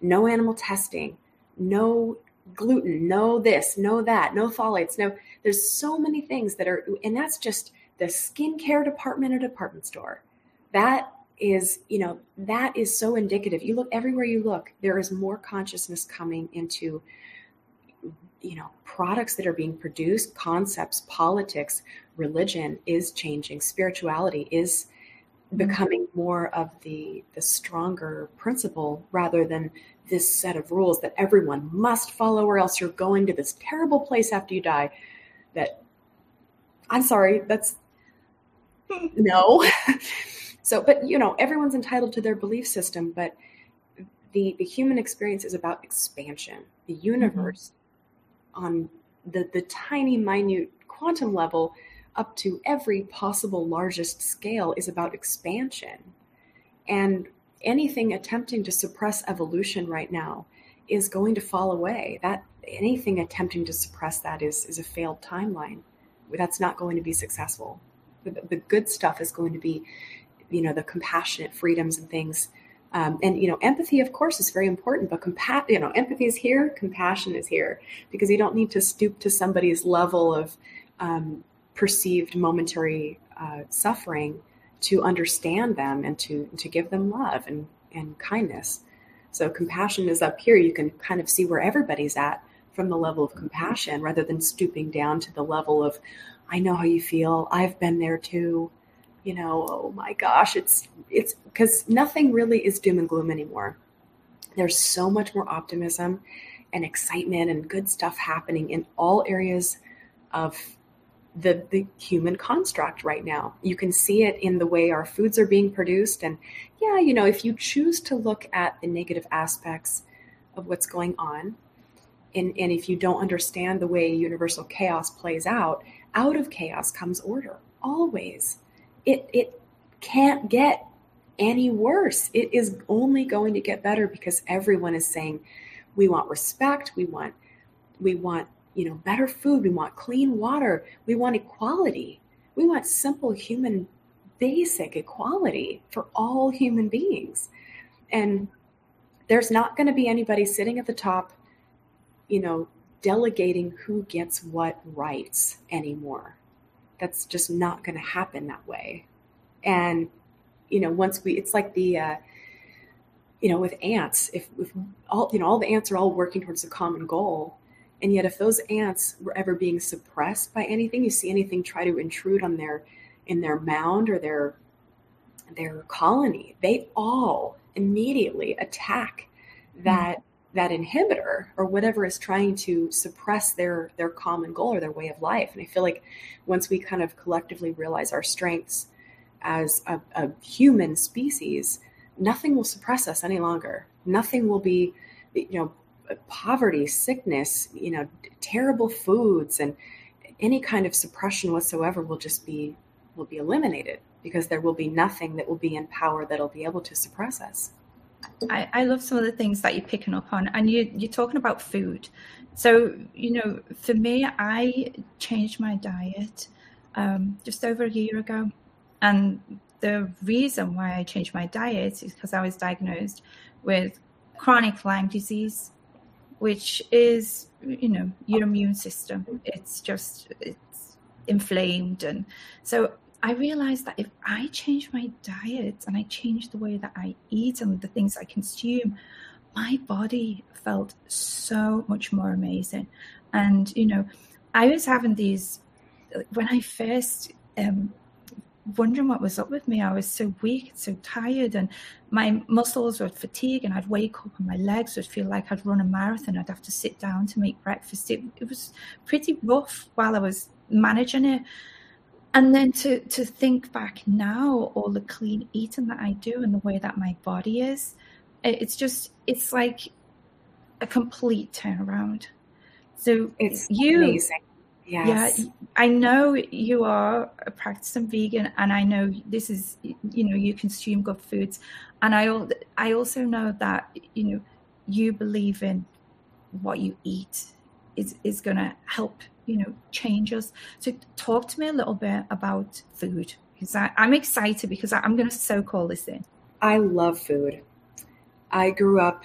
no animal testing, no gluten, no this, no that, no phthalates, no. There's so many things that are, and that's just the skincare department or department store. That is, you know, that is so indicative. You look everywhere you look, there is more consciousness coming into, you know, products that are being produced, concepts, politics, religion is changing, spirituality is mm-hmm. becoming more of the the stronger principle rather than this set of rules that everyone must follow or else you're going to this terrible place after you die that i'm sorry that's no so but you know everyone's entitled to their belief system but the the human experience is about expansion the mm-hmm. universe mm-hmm. on the the tiny minute quantum level up to every possible largest scale is about expansion and anything attempting to suppress evolution right now is going to fall away. That anything attempting to suppress that is is a failed timeline. That's not going to be successful. The, the good stuff is going to be, you know, the compassionate freedoms and things. Um, and you know, empathy, of course, is very important. But compa- you know, empathy is here, compassion is here, because you don't need to stoop to somebody's level of um, perceived momentary uh, suffering to understand them and to to give them love and and kindness. So compassion is up here. You can kind of see where everybody's at from the level of mm-hmm. compassion rather than stooping down to the level of I know how you feel. I've been there too. You know, oh my gosh, it's it's because nothing really is doom and gloom anymore. there's so much more optimism and excitement and good stuff happening in all areas of the the human construct right now. You can see it in the way our foods are being produced and yeah, you know, if you choose to look at the negative aspects of what's going on and, and if you don't understand the way universal chaos plays out, out of chaos comes order. Always. It it can't get any worse. It is only going to get better because everyone is saying we want respect, we want we want, you know, better food, we want clean water, we want equality. We want simple human basic equality for all human beings. And there's not going to be anybody sitting at the top, you know, delegating who gets what rights anymore. That's just not going to happen that way. And you know, once we, it's like the, uh, you know, with ants, if, if all, you know, all the ants are all working towards a common goal. And yet, if those ants were ever being suppressed by anything, you see anything try to intrude on their, in their mound or their, their colony, they all immediately attack that, mm-hmm. that inhibitor or whatever is trying to suppress their, their common goal or their way of life. And I feel like once we kind of collectively realize our strengths, as a, a human species, nothing will suppress us any longer. Nothing will be, you know, poverty, sickness, you know, terrible foods, and any kind of suppression whatsoever will just be will be eliminated because there will be nothing that will be in power that'll be able to suppress us. I, I love some of the things that you're picking up on, and you you're talking about food. So you know, for me, I changed my diet um, just over a year ago. And the reason why I changed my diet is because I was diagnosed with chronic Lyme disease, which is, you know, your immune system. It's just, it's inflamed. And so I realized that if I change my diet and I change the way that I eat and the things I consume, my body felt so much more amazing. And, you know, I was having these, when I first um, wondering what was up with me. I was so weak and so tired, and my muscles would fatigue, and I'd wake up and my legs would feel like I'd run a marathon. I'd have to sit down to make breakfast. It, it was pretty rough while I was managing it. And then to, to think back now, all the clean eating that I do and the way that my body is, it's just, it's like a complete turnaround. So it's you, amazing Yes. Yeah, I know you are a practicing vegan, and I know this is, you know, you consume good foods, and I, I also know that you know you believe in what you eat is is going to help you know change us. So talk to me a little bit about food because I, I'm excited because I, I'm going to soak all this in. I love food. I grew up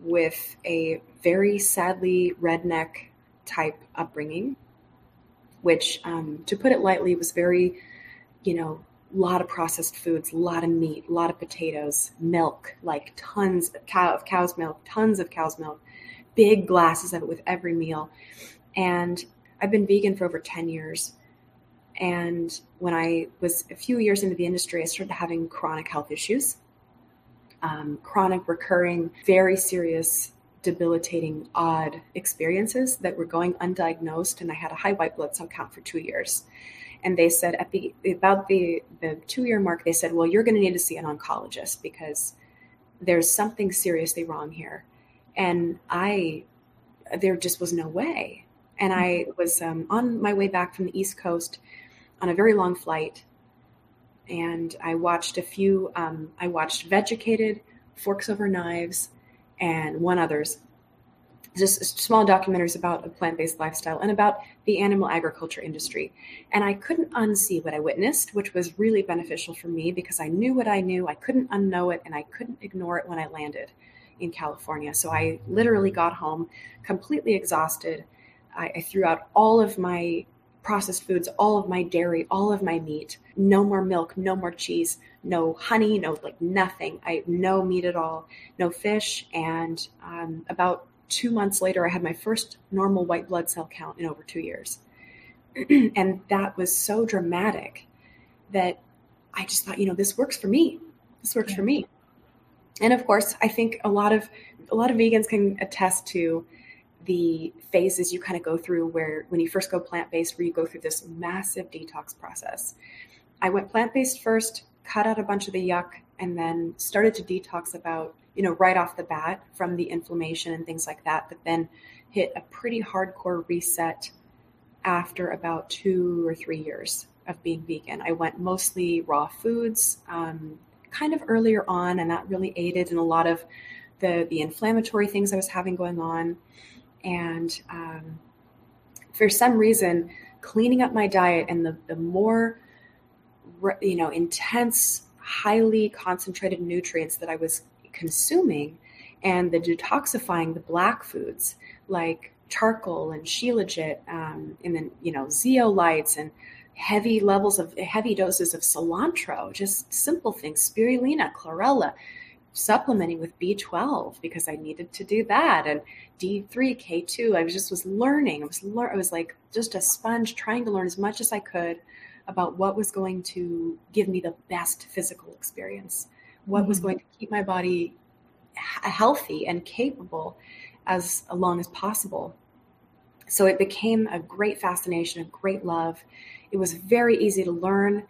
with a very sadly redneck type upbringing which, um, to put it lightly, was very, you know, a lot of processed foods, a lot of meat, a lot of potatoes, milk, like tons of cow of cow's milk, tons of cow's milk, big glasses of it with every meal. And I've been vegan for over 10 years. And when I was a few years into the industry, I started having chronic health issues, um, chronic, recurring, very serious debilitating, odd experiences that were going undiagnosed, and I had a high white blood cell count for two years. And they said at the about the the two year mark, they said, "Well, you're going to need to see an oncologist because there's something seriously wrong here." And I, there just was no way. And I was um, on my way back from the East Coast on a very long flight, and I watched a few. Um, I watched Vegucated, Forks Over Knives, and one others. Just small documentaries about a plant-based lifestyle and about the animal agriculture industry. And i couldn't unsee what i witnessed which was really beneficial for me because i knew what i knew. I couldn't unknow it and i couldn't ignore it when i landed in california. So i literally got home completely exhausted. I, I threw out all of my processed foods, all of my dairy, all of my meat, no more milk, no more cheese, no honey, no like nothing. I no meat at all, no fish. And um, about two months later, I had my first normal white blood cell count in over two years. and that was so dramatic that I just thought, you know, this works for me. This works yeah. for me. and of course, I think a lot of a lot of vegans can attest to the phases you kind of go through where when you first go plant-based where you go through this massive detox process. I went plant-based first, cut out a bunch of the yuck and then started to detox about, you know, right off the bat from the inflammation and things like that, but then hit a pretty hardcore reset after about 2 or 3 years of being vegan. I went mostly raw foods, um, kind of earlier on, and that really aided in a lot of the the inflammatory things I was having going on. And um, for some reason, cleaning up my diet and the the more you know intense, highly concentrated nutrients that I was consuming, and the detoxifying the black foods like charcoal and shilajit, um, and then you know zeolites and heavy levels of heavy doses of cilantro, just simple things, spirulina, chlorella, supplementing with B12 because I needed to do that and D3, K2. I was just was learning. I was lear- I was like just a sponge trying to learn as much as I could about what was going to give me the best physical experience, what mm-hmm. was going to keep my body healthy and capable as long as possible. So it became a great fascination, a great love it was very easy to learn.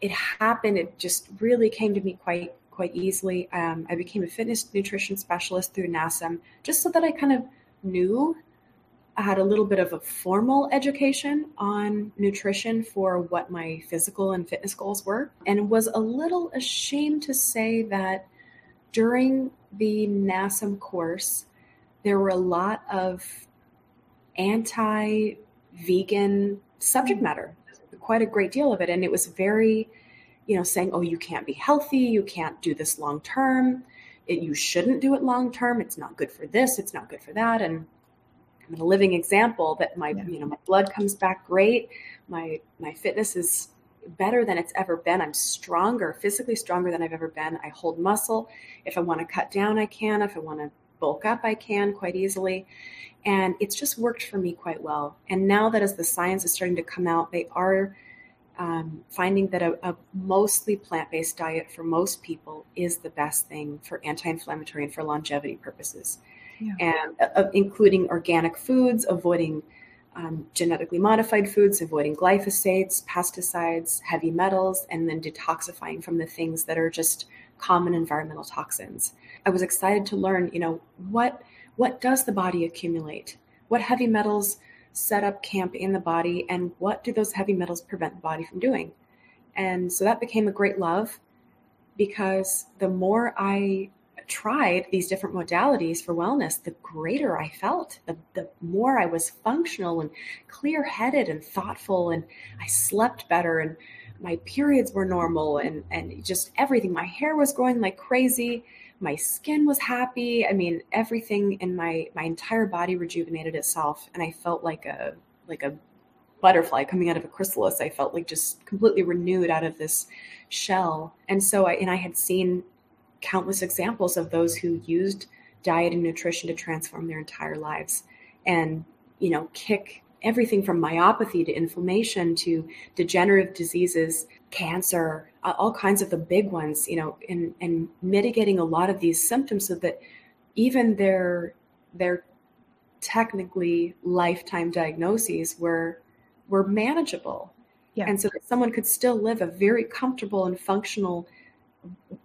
It happened. It just really came to me quite quite easily. Um, I became a fitness nutrition specialist through NASM, just so that I kind of knew I had a little bit of a formal education on nutrition for what my physical and fitness goals were, and was a little ashamed to say that during the NASM course, there were a lot of anti vegan subject matter quite a great deal of it. And it was very, you know, saying, oh, you can't be healthy, you can't do this long term, you shouldn't do it long term, it's not good for this, it's not good for that. And I'm a living example that my, yeah. you know, my blood comes back great, my my fitness is better than it's ever been. I'm stronger, physically stronger than I've ever been. I hold muscle. If I want to cut down, I can. If I want to bulk up, I can quite easily. And it's just worked for me quite well. And now that as the science is starting to come out, they are um, finding that a, a mostly plant based diet for most people is the best thing for anti inflammatory and for longevity purposes. Yeah. And uh, including organic foods, avoiding um, genetically modified foods, avoiding glyphosates, pesticides, heavy metals, and then detoxifying from the things that are just common environmental toxins. I was excited to learn, you know, what what does the body accumulate? What heavy metals set up camp in the body and what do those heavy metals prevent the body from doing? And so that became a great love because the more I tried these different modalities for wellness, the greater I felt, the, the more I was functional and clear headed and thoughtful, and I slept better, and my periods were normal, and, and just everything. My hair was growing like crazy my skin was happy. I mean, everything in my my entire body rejuvenated itself, and I felt like a like a butterfly coming out of a chrysalis. I felt like just completely renewed out of this shell. And so, I, and I had seen countless examples of those who used diet and nutrition to transform their entire lives, and you know, kick everything from myopathy to inflammation to degenerative diseases, cancer, all kinds of the big ones, you know, and, and mitigating a lot of these symptoms so that even their their technically lifetime diagnoses were were manageable. Yeah. And so that someone could still live a very comfortable and functional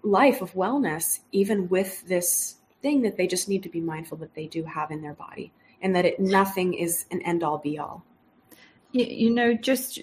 life of wellness, even with this thing that they just need to be mindful that they do have in their body and that it nothing is an end all be all. You, know, just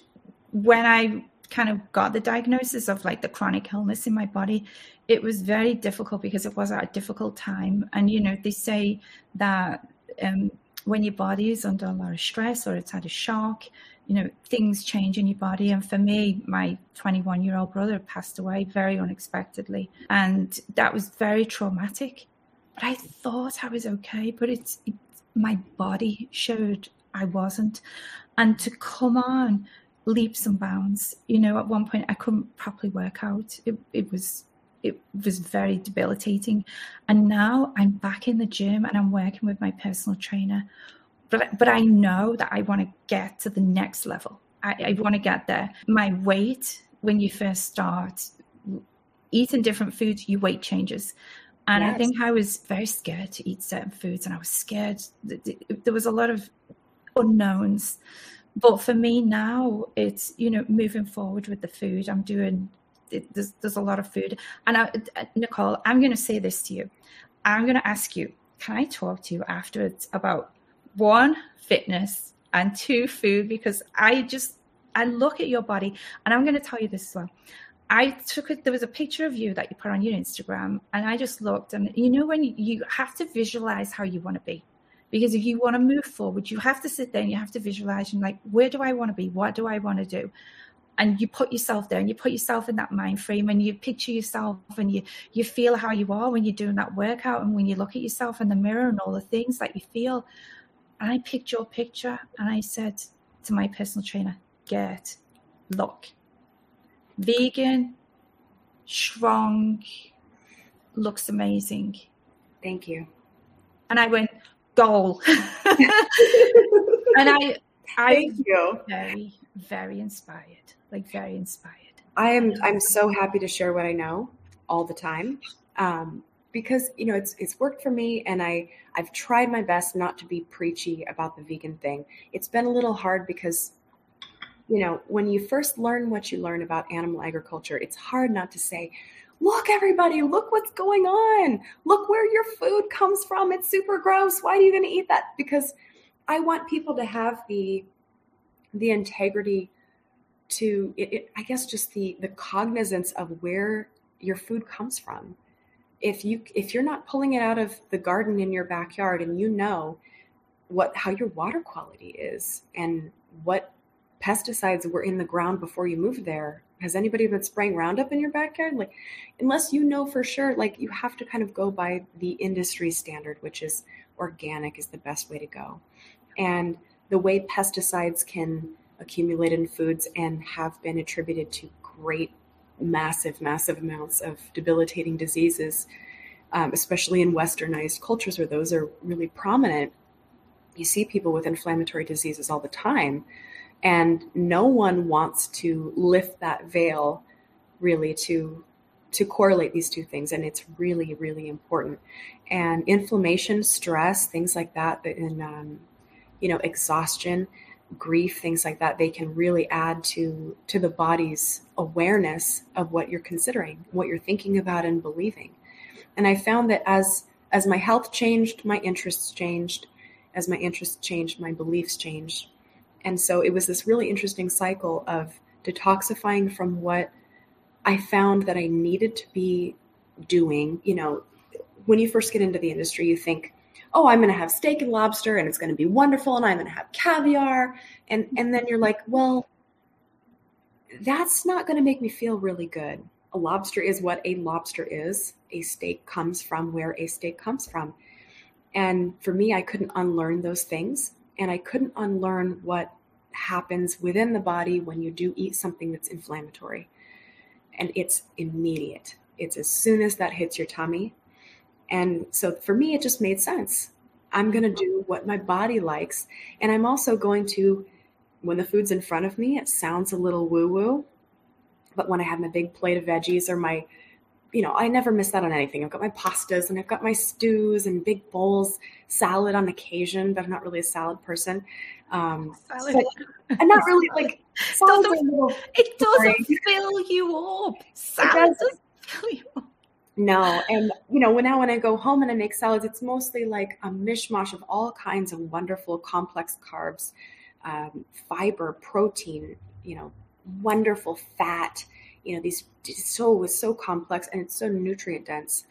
when I kind of got the diagnosis of like the chronic illness in my body, it was very difficult because it was a difficult time. And, you know, they say that um, when your body is under a lot of stress or it's had a shock, you know, things change in your body. And for me, my 21 year old brother passed away very unexpectedly. And that was very traumatic. But I thought I was okay, but it's, it my body showed I wasn't. And to come on leaps and bounds, you know, at one point I couldn't properly work out. It, it was it was very debilitating. And now I'm back in the gym and I'm working with my personal trainer. But but I know that I want to get to the next level. I, I want to get there. My weight when you first start eating different foods, your weight changes And I think I was very scared to eat certain foods, and I was scared. There was a lot of unknowns. But for me now, it's you know moving forward with the food. I'm doing. It, there's there's a lot of food, and I, uh, Nicole, I'm going to say this to you. I'm going to ask you. Can I talk to you afterwards about one fitness and two food because I just I look at your body, and I'm going to tell you this as well. I took it. There was a picture of you that you put on your Instagram, and I just looked, and you know when you, you have to visualize how you want to be, because if you want to move forward, you have to sit there and you have to visualize and like, where do I want to be? What do I want to do? And you put yourself there, and you put yourself in that mind frame, and you picture yourself, and you you feel how you are when you're doing that workout, and when you look at yourself in the mirror, and all the things that you feel. I picked your picture, and I said to my personal trainer, "Get, look." vegan, strong, looks amazing. Thank you. And I went, goal. and I I Thank you. very, very inspired. Like very inspired. I am I'm so happy to share what I know all the time. Um, because you know it's it's worked for me and I I've tried my best not to be preachy about the vegan thing. It's been a little hard because you know, when you first learn what you learn about animal agriculture, it's hard not to say, look everybody, look what's going on. Look where your food comes from. It's super gross. Why are you going to eat that? Because I want people to have the the integrity to it, it, i guess just the the cognizance of where your food comes from if you if you're not pulling it out of the garden in your backyard and you know what how your water quality is and what pesticides were in the ground before you moved there has anybody been spraying roundup in your backyard? Like unless you know for sure like you have to kind of go by the industry standard which is organic is the best way to go. And the way pesticides can accumulate in foods and have been attributed to great, massive, massive amounts of debilitating diseases, um, especially in westernized cultures where those are really prominent. You see people with inflammatory diseases all the time, and no one wants to lift that veil really to to correlate these two things and it's really really important and inflammation stress things like that and um, you know exhaustion grief things like that they can really add to to the body's awareness of what you're considering what you're thinking about and believing. And i found that as as my health changed my interests changed as my interests changed my beliefs changed. And so it was this really interesting cycle of detoxifying from what i found that i needed to be doing. You know when you first get into the industry you think oh, I'm going to have steak and lobster and it's going to be wonderful and I'm going to have caviar. And, and then you're like, well, that's not going to make me feel really good. A lobster is what a lobster is. A steak comes from where a steak comes from. And for me, I couldn't unlearn those things. And I couldn't unlearn what happens within the body when you do eat something that's inflammatory. And it's immediate. It's as soon as that hits your tummy, and so for me, it just made sense. I'm going to do what my body likes. And I'm also going to, when the food's in front of me, it sounds a little woo woo. But when I have my big plate of veggies or my, you know, I never miss that on anything. I've got my pastas and I've got my stews and big bowls, salad on occasion, but I'm not really a salad person. Um, Salad. but I'm not really like, salads are a little It doesn't fill you up. Salad doesn't. doesn't fill you up. No, and you know, when now when I go home and I make salads, it's mostly like a mishmash of all kinds of wonderful complex carbs, um, fiber, protein, you know, wonderful fat. You know, these so it's so complex and it's so nutrient dense.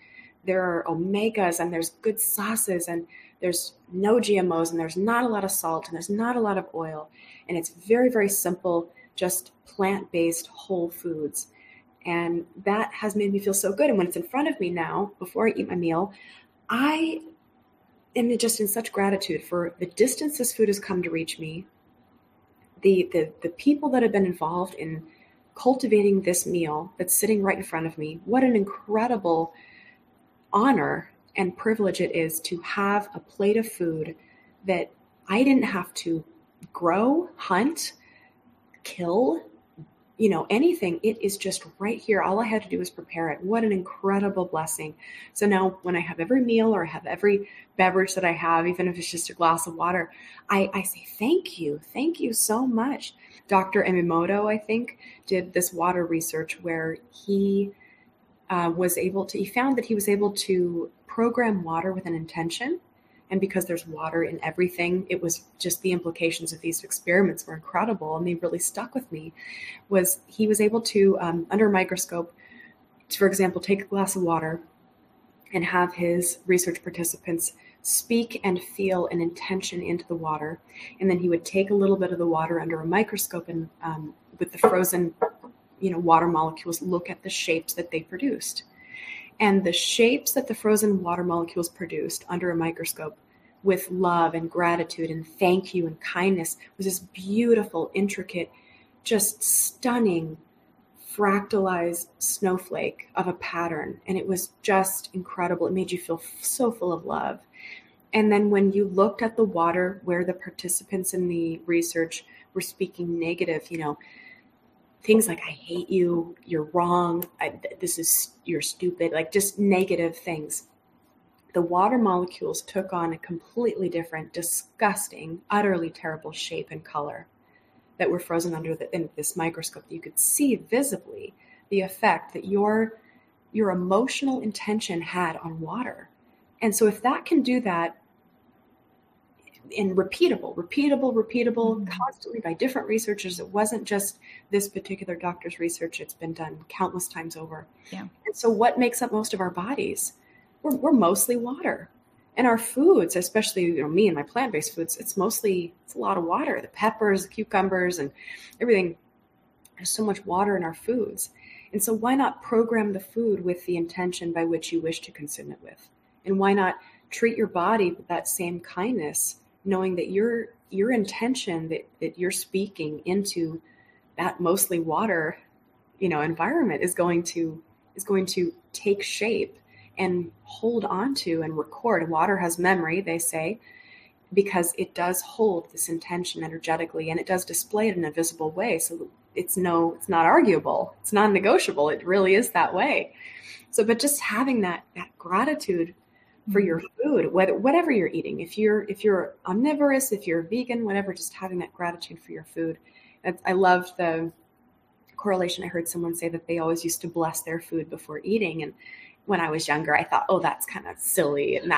There are omegas and there's good sauces and there's no GMOs and there's not a lot of salt and there's not a lot of oil and it's very very simple, just plant based whole foods. And that has made me feel so good. And when it's in front of me now, before I eat my meal, I am just in such gratitude for the distance this food has come to reach me, the the the people that have been involved in cultivating this meal that's sitting right in front of me. What an incredible honor and privilege it is to have a plate of food that I didn't have to grow, hunt, kill, you know, anything, it is just right here. All I had to do was prepare it. What an incredible blessing. So now when I have every meal or I have every beverage that I have, even if it's just a glass of water, I, I say, thank you. Thank you so much. Dr. Emoto, I think, did this water research where he uh, was able to, he found that he was able to program water with an intention and because there's water in everything it was just the implications of these experiments were incredible and they really stuck with me was he was able to um, under a microscope to, for example take a glass of water and have his research participants speak and feel an intention into the water. And then he would take a little bit of the water under a microscope and um, with the frozen you know water molecules look at the shapes that they produced and the shapes that the frozen water molecules produced under a microscope with love and gratitude and thank you and kindness was this beautiful, intricate, just stunning fractalized snowflake of a pattern. And it was just incredible. It made you feel so full of love. And then when you looked at the water where the participants in the research were speaking negative, you know, things like i hate you you're wrong I, this is you're stupid like just negative things. The water molecules took on a completely different disgusting utterly terrible shape and color that were frozen under the, in this microscope. You could see visibly the effect that your your emotional intention had on water. And so if that can do that and repeatable, repeatable, repeatable, mm-hmm. constantly by different researchers. It wasn't just this particular doctor's research, it's been done countless times over. Yeah. And so, what makes up most of our bodies? We're, we're mostly water. And our foods, especially you know me and my plant-based foods, it's mostly it's a lot of water. The peppers, the cucumbers, and everything. There's so much water in our foods. And so why not program the food with the intention by which you wish to consume it with? And why not treat your body with that same kindness knowing that your your intention that, that you're speaking into that mostly water you know environment is going to is going to take shape and hold on to and record. Water has memory they say because it does hold this intention energetically and it does display it in a visible way. So it's no it's not arguable. It's non-negotiable. It really is that way. So but just having that that gratitude for your mm-hmm. food, whether whatever you're eating. If you're if you're omnivorous, if you're vegan, whatever, just having that gratitude for your food. I love the correlation. I heard someone say that they always used to bless their food before eating, and when I was younger, I thought, oh, that's kind of silly and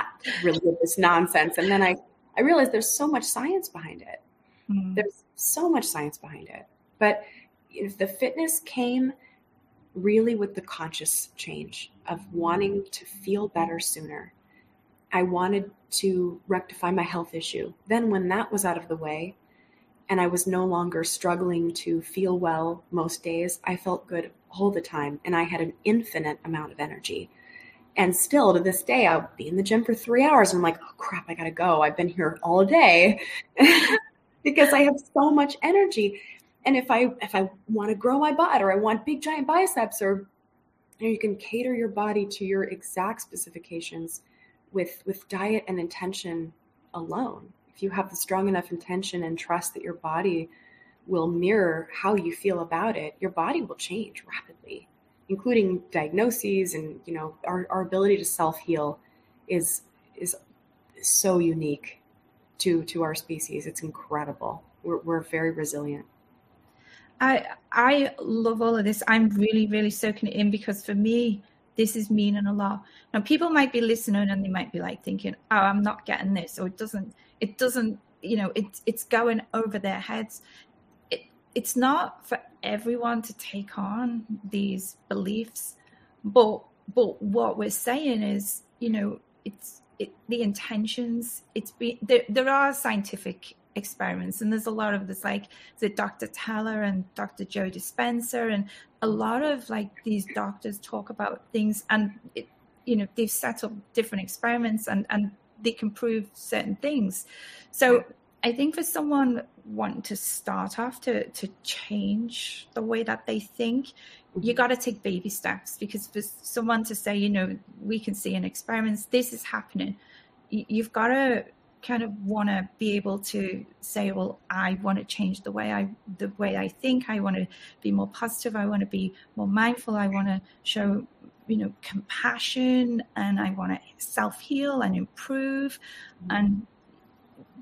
really this nonsense. And then I I realized there's so much science behind it. Mm. There's so much science behind it. But if the fitness came really with the conscious change of wanting to feel better sooner I wanted to rectify my health issue. Then, when that was out of the way, and I was no longer struggling to feel well most days, I felt good all the time, and I had an infinite amount of energy. And still to this day, I'll be in the gym for three hours, and I'm like, oh crap, I gotta go. I've been here all day because I have so much energy. And if I if I want to grow my butt or I want big giant biceps or you, know, you can cater your body to your exact specifications with with diet and intention alone. If you have the strong enough intention and trust that your body will mirror how you feel about it your body will change rapidly including diagnoses and you know our, our ability to self-heal is is so unique to to our species. It's incredible. We're, we're very resilient. I i love all of this. I'm really really soaking it in because for me this is meaning a lot. Now people might be listening and they might be like thinking, oh, I'm not getting this, or it doesn't, it doesn't, you know, it's it's going over their heads. It, it's not for everyone to take on these beliefs, but but what we're saying is, you know, it's it, the intentions. It's be there. There are scientific experiments. And there's a lot of this like the dr Tiller and dr joe dispenza and a lot of like these doctors talk about things and it, you know they've set up different experiments and and they can prove certain things. So i think for someone wanting to start off to to change the way that they think you mm-hmm. got to take baby steps because for someone to say you know we can see in experiments this is happening you've got to kind of want to be able to say, well, I want to change the way I the way I think. I want to be more positive. I want to be more mindful. I want to show you know compassion and I want to self heal and improve mm-hmm. and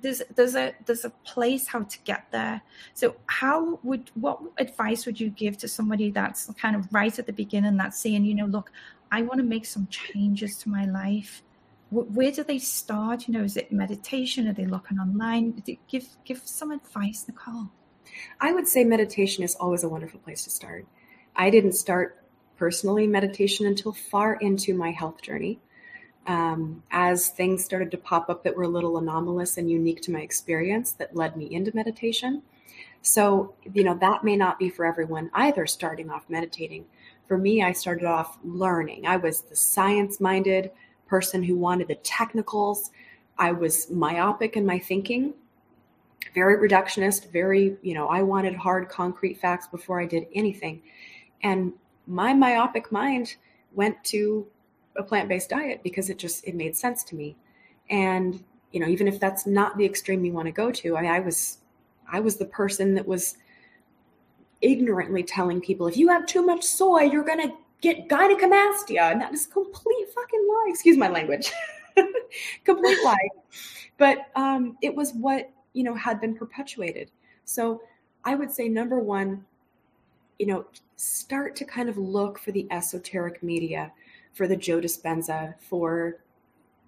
there's there's a there's a place how to get there so how would what advice would you give to somebody that's kind of right at the beginning that's saying you know look i want to make some changes to my life where do they start you know is it meditation are they looking online give give some advice nicole i would say meditation is always a wonderful place to start i didn't start personally meditation until far into my health journey um, as things started to pop up that were a little anomalous and unique to my experience that led me into meditation. So, you know, that may not be for everyone either, starting off meditating. For me, I started off learning. I was the science minded person who wanted the technicals. I was myopic in my thinking, very reductionist, very, you know, I wanted hard, concrete facts before I did anything. And my myopic mind went to a plant-based diet because it just it made sense to me and you know even if that's not the extreme you want to go to I, I was i was the person that was ignorantly telling people if you have too much soy you're going to get gynecomastia and that is a complete fucking lie. Excuse my language. Complete lie. But um, it was what you know had been perpetuated. So i would say number one you know start to kind of look for the esoteric media for the Joe Dispenza, for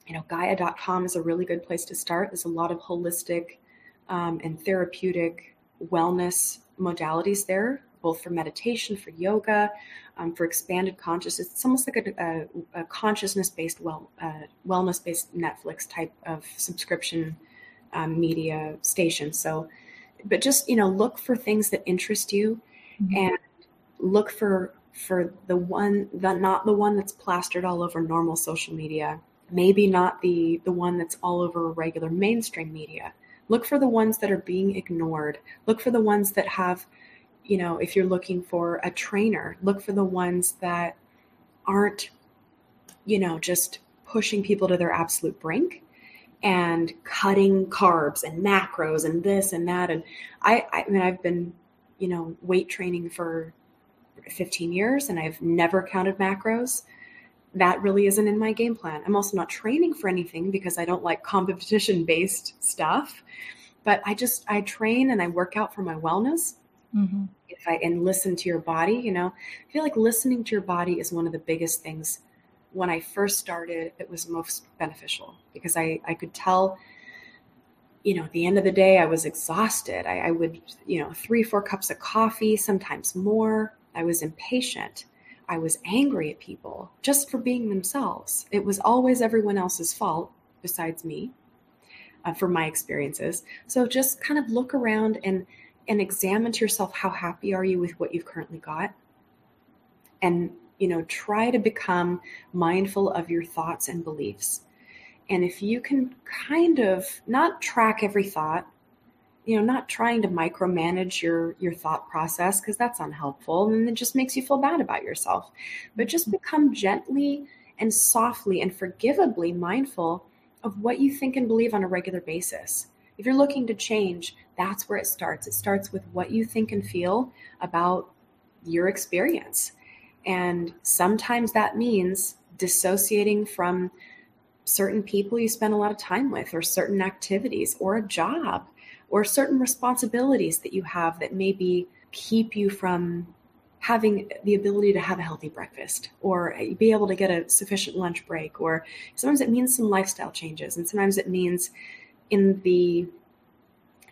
you know, Gaia.com is a really good place to start. There's a lot of holistic um, and therapeutic wellness modalities there, both for meditation, for yoga, um, for expanded consciousness. It's almost like a, a, a consciousness-based, well, uh, wellness-based Netflix type of subscription um, media station. So, but just you know, look for things that interest you, mm-hmm. and look for for the one the not the one that's plastered all over normal social media maybe not the the one that's all over regular mainstream media look for the ones that are being ignored look for the ones that have you know if you're looking for a trainer look for the ones that aren't you know just pushing people to their absolute brink and cutting carbs and macros and this and that and i i mean i've been you know weight training for 15 years and I've never counted macros. That really isn't in my game plan. I'm also not training for anything because I don't like competition based stuff. But I just I train and I work out for my wellness. Mm-hmm. If I and listen to your body, you know, I feel like listening to your body is one of the biggest things. When I first started, it was most beneficial because I I could tell you know, at the end of the day, I was exhausted. I, I, would, you know, three, four cups of coffee, sometimes more. I was impatient. I was angry at people just for being themselves. It was always everyone else's fault besides me uh, for my experiences. So just kind of look around and and examine to yourself how happy are you with what you've currently got? And you know try to become mindful of your thoughts and beliefs. And if you can kind of not track every thought you know not trying to micromanage your your thought process because that's unhelpful and it just makes you feel bad about yourself. But just mm-hmm. become gently and softly and forgivably mindful of what you think and believe on a regular basis. If you're looking to change that's where it starts. It starts with what you think and feel about your experience. And sometimes that means dissociating from certain people you spend a lot of time with or certain activities or a job or certain responsibilities that you have that maybe keep you from having the ability to have a healthy breakfast or be able to get a sufficient lunch break or sometimes it means some lifestyle changes and sometimes it means in the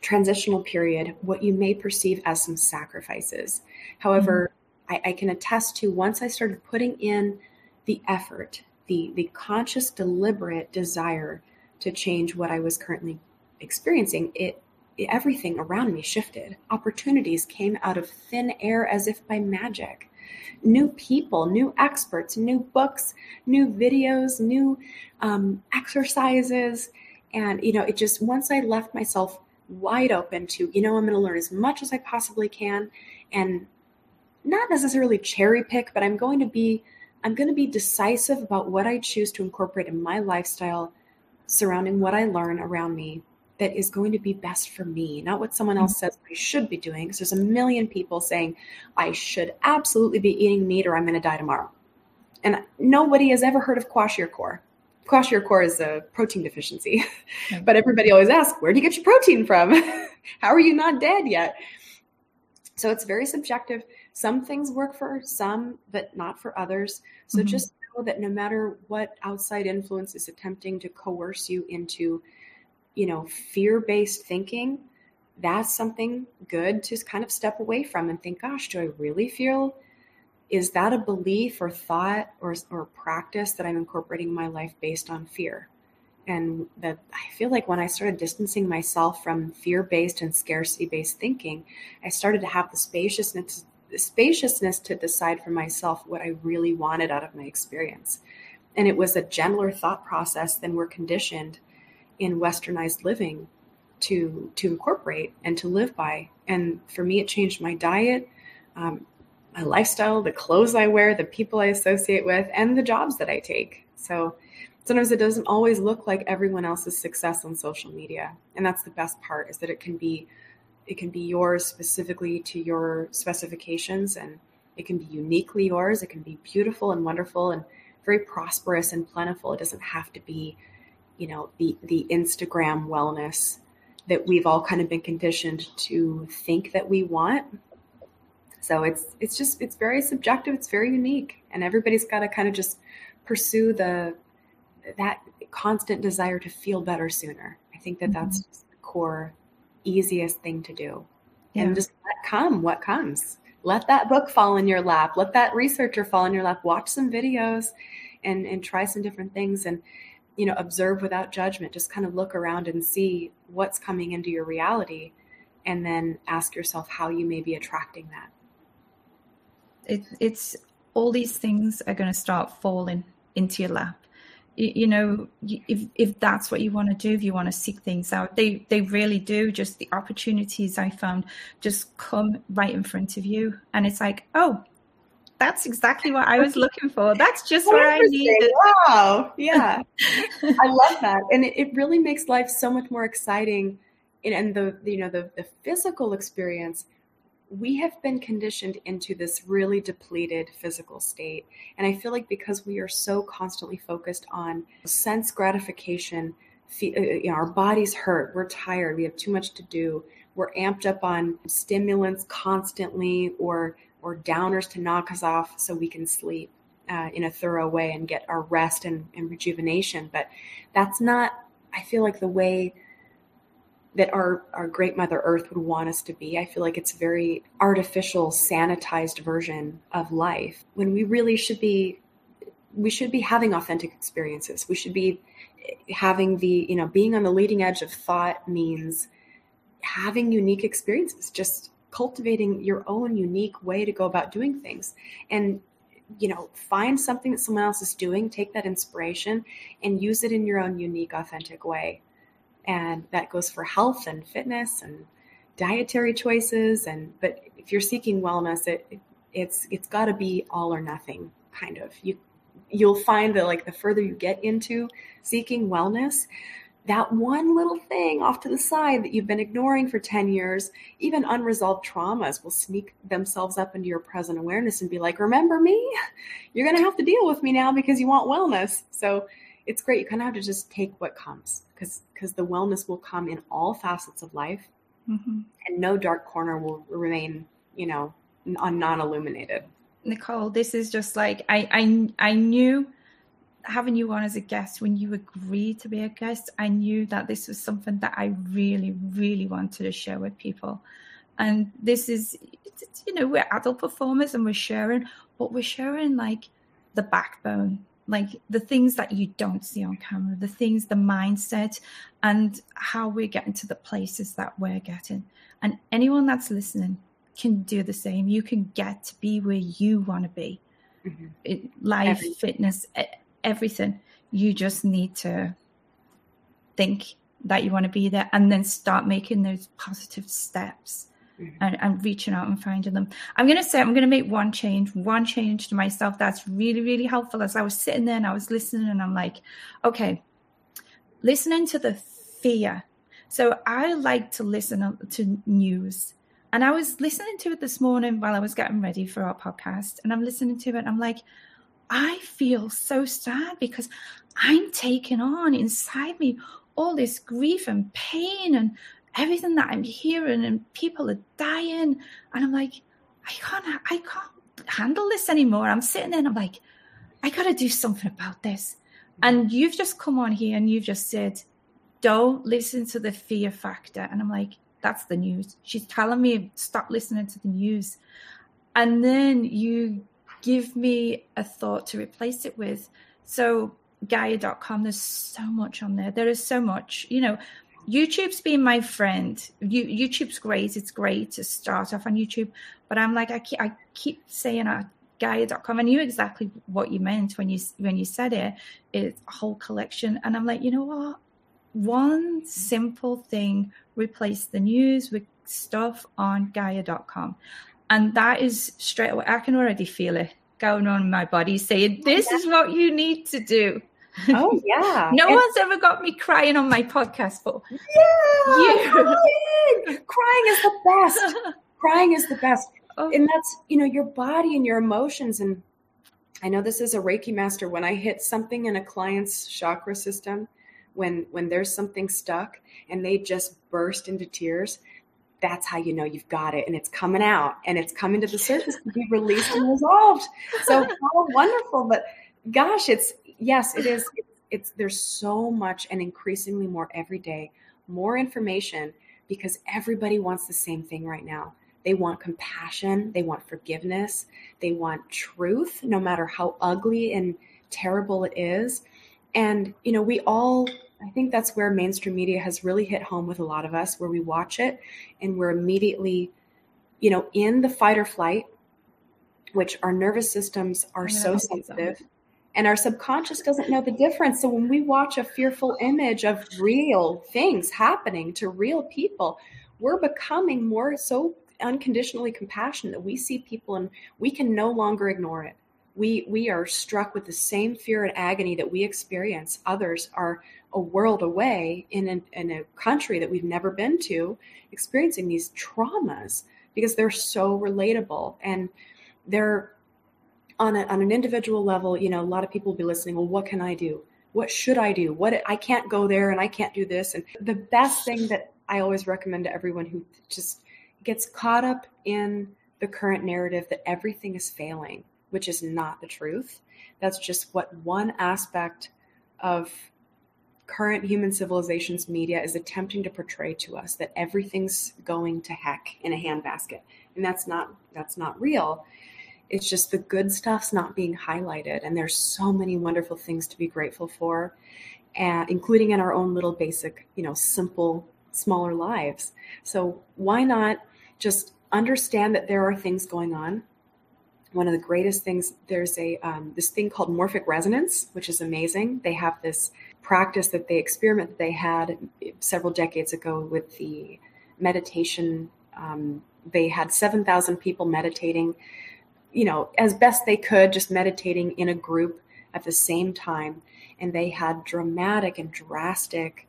transitional period what you may perceive as some sacrifices however mm-hmm. I, I can attest to once i started putting in the effort the the conscious deliberate desire to change what i was currently experiencing it everything around me shifted. Opportunities came out of thin air as if by magic. New people, new experts, new books, new videos, new um, exercises. And, you know, it just, once I left myself wide open to, you know, I'm going to learn as much as I possibly can and not necessarily cherry pick, but I'm going to be, I'm going to be decisive about what I choose to incorporate in my lifestyle surrounding what I learn around me that is going to be best for me, not what someone else says I should be doing. Because there's a million people saying I should absolutely be eating meat or I'm going to die tomorrow. And nobody has ever heard of kwashiorkor. Kwashiorkor is a protein deficiency, but everybody always asks, where do you get your protein from? How are you not dead yet? So it's very subjective. Some things work for some, but not for others. So mm-hmm. just know that no matter what outside influence is attempting to coerce you into, you know, fear-based thinking, that's something good to kind of step away from and think, gosh, do I really feel is that a belief or thought or, or practice that I'm incorporating in my life based on fear? And that I feel like when I started distancing myself from fear based and scarcity based thinking, I started to have the spaciousness, the spaciousness to decide for myself what I really wanted out of my experience. And it was a gentler thought process than we're conditioned in westernized living to to incorporate and to live by. And for me, it changed my diet. Um, my lifestyle, the clothes I wear, the people I associate with, and the jobs that I take. So sometimes it doesn't always look like everyone else's success on social media. And that's the best part is that it can be it can be yours specifically to your specifications and it can be uniquely yours. It can be beautiful and wonderful and very prosperous and plentiful. It doesn't have to be, you know, the the Instagram wellness that we've all kind of been conditioned to think that we want so it's it's just it's very subjective. It's very unique, and everybody's got to kind of just pursue the that constant desire to feel better sooner. I think that mm-hmm. that's the core easiest thing to do, yeah. and just let come what comes. Let that book fall in your lap. Let that researcher fall in your lap. Watch some videos, and and try some different things and you know observe without judgment just kind of look around and see what's coming into your reality and then ask yourself how you may be attracting that it, it's all these things are going to start falling into your lap. You, you, know, if if that's what you want to do, if you want to seek things out, they they really do. Just the opportunities I found just come right in front of you, and it's like, oh, that's exactly what I was looking for. That's just what I needed. Wow. Yeah. I love that. And it, it, really makes life so much more exciting. And, and the, you know, the, the physical experience we have been conditioned into this really depleted physical state. And I feel like because we are so constantly focused on sense gratification, uh, you know, our bodies hurt, we're tired, we have too much to do, we're amped up on stimulants constantly or or downers to knock us off so we can sleep uh, in a thorough way and get our rest and, and rejuvenation. But that's not, I feel like, the way that our our great mother earth would want us to be. I feel like it's a very artificial sanitized version of life when we really should be we should be having authentic experiences. We should be having the you know being on the leading edge of thought means having unique experiences just cultivating your own unique way to go about doing things. And you know find something that someone else is doing take that inspiration and use it in your own unique authentic way and that goes for health and fitness and dietary choices and but if you're seeking wellness it, it it's it's got to be all or nothing kind of. You you'll find that like the further you get into seeking wellness that one little thing off to the side that you've been ignoring for 10 years even unresolved traumas will sneak themselves up into your present awareness and be like remember me? You're going to have to deal with me now because you want wellness. So it's great. You kind of have to just take what comes because because the wellness will come in all facets of life, mm-hmm. and no dark corner will remain, you know, non illuminated. Nicole, this is just like I I I knew having you on as a guest when you agreed to be a guest. I knew that this was something that I really really wanted to share with people, and this is you know we're adult performers and we're sharing, but we're sharing like the backbone like the things that you don't see on camera, the things, the mindset, and how we're getting to the places that we're getting. And anyone that's listening can do the same. You can get to be where you want to be. Mm-hmm. It, life, everything. fitness, everything. You just need to think that you want to be there and then start making those positive steps. Mm-hmm. and, and reaching out and finding them. I'm going to say, I'm going to make one change, one change to myself that's really, really helpful. As I was sitting there and I was listening, and I'm like, okay, listening to the fear. So I like to listen to news. And I was listening to it this morning while I was getting ready for our podcast. And I'm listening to it. I'm like, I feel so sad because I'm taking on inside me all this grief and pain and everything that I'm hearing, and people are dying. And I'm like, I can't, I can't handle this anymore. I'm sitting there and I'm like, I got to do something about this. Mm. And you've just come on here and you've just said, don't listen to the fear factor. And I'm like, that's the news. She's telling me stop listening to the news. And then you give me a thought to replace it with. So Gaia.com, there's so much on there. There is so much. You know, YouTube's been my friend. You, YouTube's great. It's great to start off on YouTube. But I'm like, I keep, I keep saying uh, Gaia.com. I knew exactly what you meant when you when you said it. It's a whole collection. And I'm like, you know what? one simple thing replace the news with stuff on Gaia.com. And that is straight away, I can already feel it going on in my body saying, This is what you need to do. Oh, yeah. no it's- one's ever got me crying on my podcast, but yeah, you. Crying. crying is the best. crying is the best. Oh. And that's, you know, your body and your emotions. And I know this is a Reiki master. When I hit something in a client's chakra system, when when there's something stuck and they just burst into tears that's how you know you've got it and it's coming out and it's coming to the surface to be released and resolved so how wonderful but gosh it's yes it is. It's, it's there's so much and increasingly more every day more information because everybody wants the same thing right now. They want compassion they want forgiveness they want truth no matter how ugly and terrible it is. And, you know, we all, I think that's where mainstream media has really hit home with a lot of us, where we watch it and we're immediately, you know, in the fight or flight, which our nervous systems are so sensitive. And our subconscious doesn't know the difference. So when we watch a fearful image of real things happening to real people, we're becoming more so unconditionally compassionate that we see people and we can no longer ignore it we we are struck with the same fear and agony that we experience others are a world away in in a country that we've never been to experiencing these traumas because they're so relatable and they're on, a, on an individual level you know a lot of people will be listening well what can i do what should i do what i can't go there and i can't do this and the best thing that i always recommend to everyone who just gets caught up in the current narrative that everything is failing which is not the truth. That's just what one aspect of current human civilization's media is attempting to portray to us that everything's going to heck in a handbasket. And that's not that's not real. It's just the good stuff's not being highlighted and there's so many wonderful things to be grateful for, and including in our own little basic, you know, simple smaller lives. So why not just understand that there are things going on one of the greatest things there's a um, this thing called morphic resonance which is amazing they have this practice that they experiment that they had several decades ago with the meditation um, they had 7000 people meditating you know as best they could just meditating in a group at the same time and they had dramatic and drastic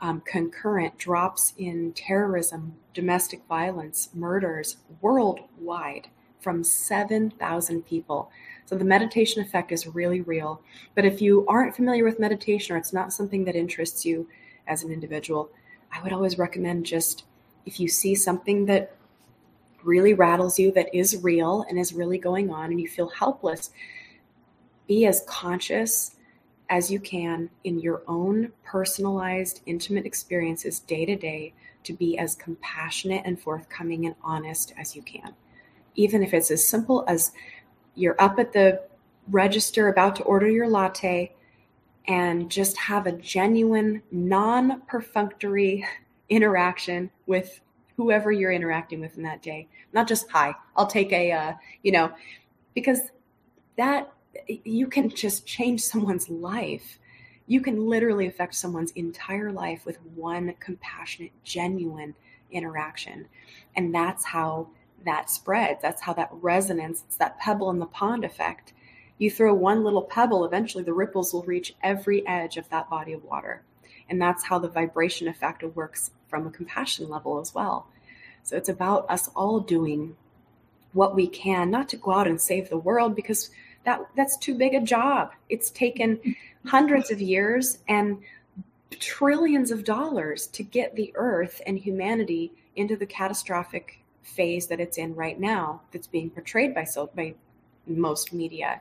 um, concurrent drops in terrorism domestic violence murders worldwide from 7,000 people. So the meditation effect is really real. But if you aren't familiar with meditation or it's not something that interests you as an individual, I would always recommend just if you see something that really rattles you, that is real and is really going on, and you feel helpless, be as conscious as you can in your own personalized, intimate experiences day to day to be as compassionate and forthcoming and honest as you can. Even if it's as simple as you're up at the register about to order your latte and just have a genuine, non perfunctory interaction with whoever you're interacting with in that day. Not just, hi, I'll take a, uh, you know, because that you can just change someone's life. You can literally affect someone's entire life with one compassionate, genuine interaction. And that's how that spreads. That's how that resonance, it's that pebble in the pond effect. You throw one little pebble, eventually the ripples will reach every edge of that body of water. And that's how the vibration effect works from a compassion level as well. So it's about us all doing what we can, not to go out and save the world because that that's too big a job. It's taken hundreds of years and trillions of dollars to get the earth and humanity into the catastrophic phase that it's in right now that's being portrayed by so by most media.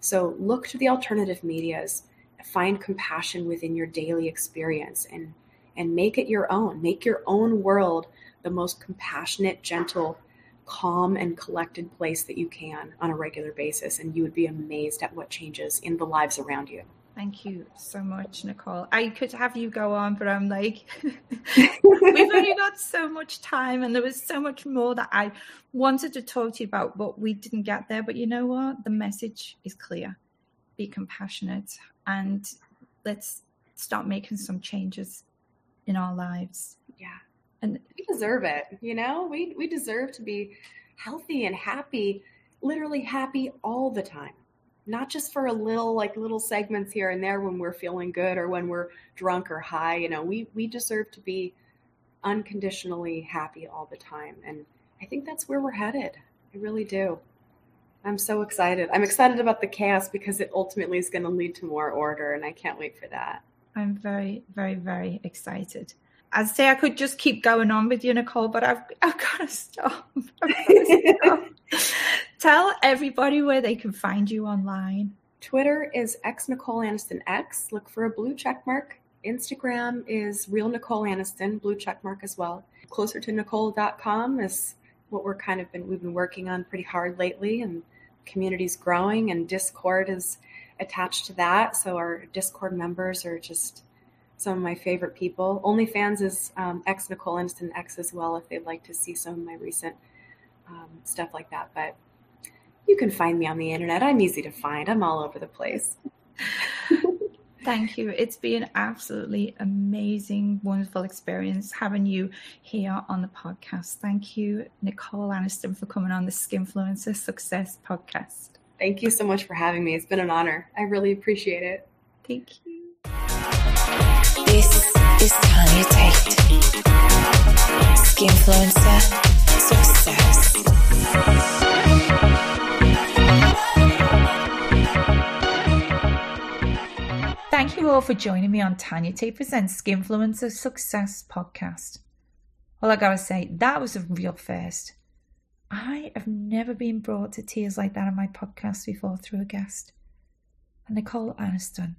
So look to the alternative medias, find compassion within your daily experience and and make it your own. Make your own world the most compassionate, gentle, calm and collected place that you can on a regular basis and you would be amazed at what changes in the lives around you. Thank you so much, Nicole. I could have you go on, but I'm like, we've only got so much time, and there was so much more that I wanted to talk to you about, but we didn't get there. But you know what? The message is clear be compassionate, and let's start making some changes in our lives. Yeah. And we deserve it. You know, we, we deserve to be healthy and happy, literally happy all the time. Not just for a little like little segments here and there when we're feeling good or when we're drunk or high you know? We we deserve to be unconditionally happy all the time. And i think that's where we're headed. I really do. I'm so excited. I'm excited about the chaos because it ultimately is going to lead to more order and i can't wait for that i'm very very very excited I'd say I could just keep going on with you, Nicole, but I've, I've got to stop. Tell everybody where they can find you online. Twitter is x Nicole Aniston X. Look for a blue check mark. Instagram is real Nicole Aniston, blue check mark as well. Closer to Nicole.com is what we're kind of been we've been working on pretty hard lately, and community's growing, and Discord is attached to that. So our Discord members are just some of my favorite people. OnlyFans is um, X Nicole Aniston X as well if they'd like to see some of my recent um, stuff like that. But you can find me on the internet. I'm easy to find. I'm all over the place. Thank you. It's been absolutely amazing, wonderful experience having you here on the podcast. Thank you, Nicole Aniston, for coming on the Skinfluencer Success podcast. Thank you so much for having me. It's been an honor. I really appreciate it. Thank you. This is Tanya Tate. Skinfluencer Success. Thank you all for joining me on Tanya Tate Presents Skinfluencer Success podcast. All I gotta say, that was a real first. I have never been brought to tears like that on my podcast before through a guest. And Nicole Aniston,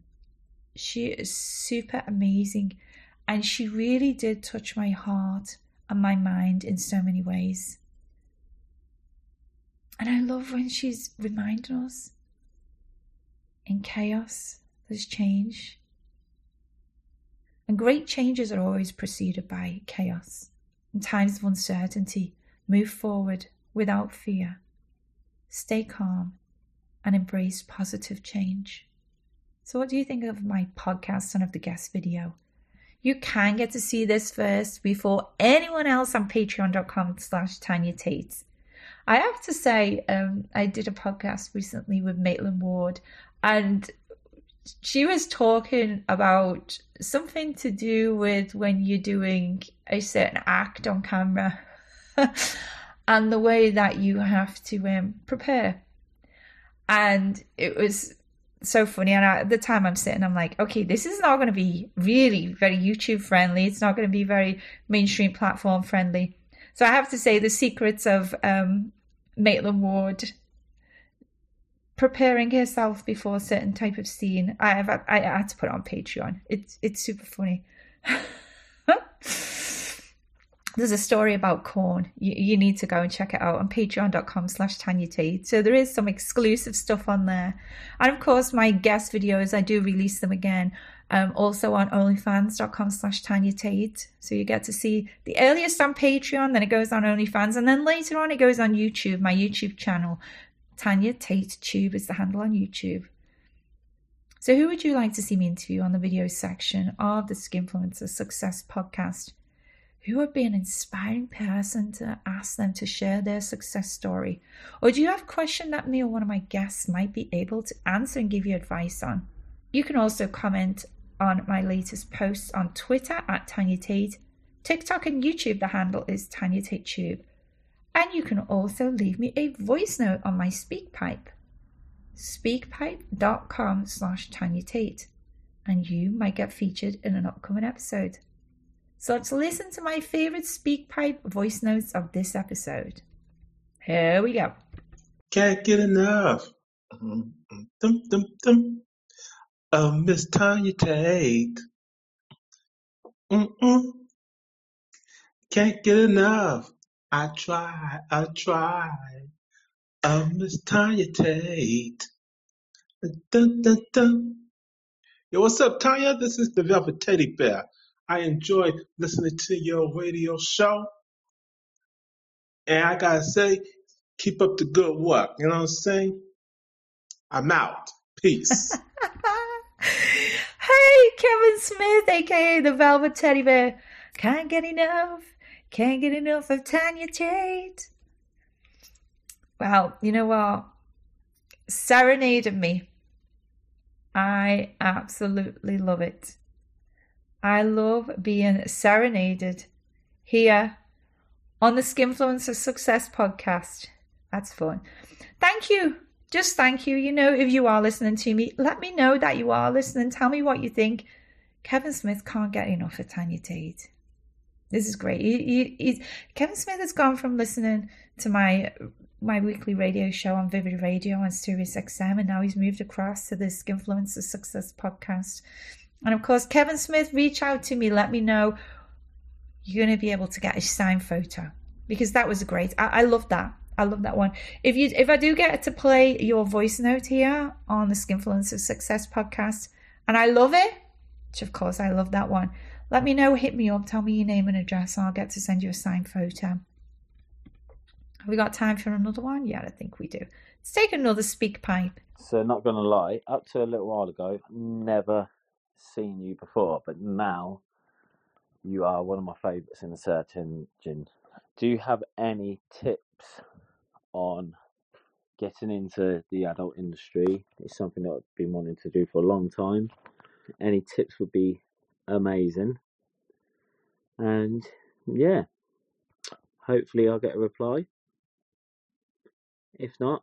she is super amazing and she really did touch my heart and my mind in so many ways. And I love when she's reminding us in chaos there's change. And great changes are always preceded by chaos. In times of uncertainty, move forward without fear. Stay calm and embrace positive change. So, what do you think of my podcast and of the guest video? You can get to see this first before anyone else on patreon.com slash Tanya Tate. I have to say, um, I did a podcast recently with Maitland Ward, and she was talking about something to do with when you're doing a certain act on camera and the way that you have to um, prepare. And it was so funny. And at the time, I'm sitting, I'm like, okay, this is not going to be really very YouTube friendly. It's not going to be very mainstream platform friendly. So I have to say, the secrets of um, Maitland Ward preparing herself before a certain type of scene. I have I, I had to put it on Patreon. It's it's super funny. There's a story about corn. You, you need to go and check it out on patreon.com slash Tanya Tate. So there is some exclusive stuff on there. And of course, my guest videos, I do release them again. Um, also on onlyfans.com slash Tanya Tate. So you get to see the earliest on Patreon, then it goes on OnlyFans, and then later on it goes on YouTube, my YouTube channel. Tanya Tate Tube is the handle on YouTube. So, who would you like to see me interview on the video section of the Skinfluencer Success podcast? Who would be an inspiring person to ask them to share their success story? Or do you have a question that me or one of my guests might be able to answer and give you advice on? You can also comment on my latest posts on Twitter at Tanya Tate, TikTok and YouTube. The handle is Tanya Tate Tube. And you can also leave me a voice note on my SpeakPipe, speakpipe.com slash Tanya Tate, and you might get featured in an upcoming episode. So let's listen to my favorite SpeakPipe voice notes of this episode. Here we go. Can't get enough. Mm-hmm. Dum, dum, dum. Oh, Miss Tanya Tate. Mm-mm. Can't get enough. I try, I try. Oh, Miss Tanya Tate. Dun, dun, dun. Yo, what's up, Tanya? This is the Velvet Teddy Bear. I enjoy listening to your radio show. And I gotta say, keep up the good work. You know what I'm saying? I'm out. Peace. hey, Kevin Smith, aka the Velvet Teddy Bear. Can't get enough. Can't get enough of Tanya Tate. Well, you know what? Serenaded me. I absolutely love it. I love being serenaded here on the Skinfluencer Success podcast. That's fun. Thank you. Just thank you. You know, if you are listening to me, let me know that you are listening. Tell me what you think. Kevin Smith can't get enough of Tanya Tate. This is great. He, he, he's, Kevin Smith has gone from listening to my my weekly radio show on Vivid Radio on Sirius XM, and now he's moved across to this Skinfluencer Success podcast. And of course, Kevin Smith, reach out to me. Let me know you're going to be able to get a signed photo because that was great. I, I love that. I love that one. If you if I do get to play your voice note here on the Skinfluencer Success podcast, and I love it, which of course I love that one. Let me know, hit me up, tell me your name and address, and I'll get to send you a signed photo. Have we got time for another one? Yeah, I think we do. Let's take another speak pipe. So, not gonna lie, up to a little while ago, never seen you before, but now you are one of my favourites in the search engine. Do you have any tips on getting into the adult industry? It's something that I've been wanting to do for a long time. Any tips would be amazing. And yeah, hopefully I'll get a reply. If not,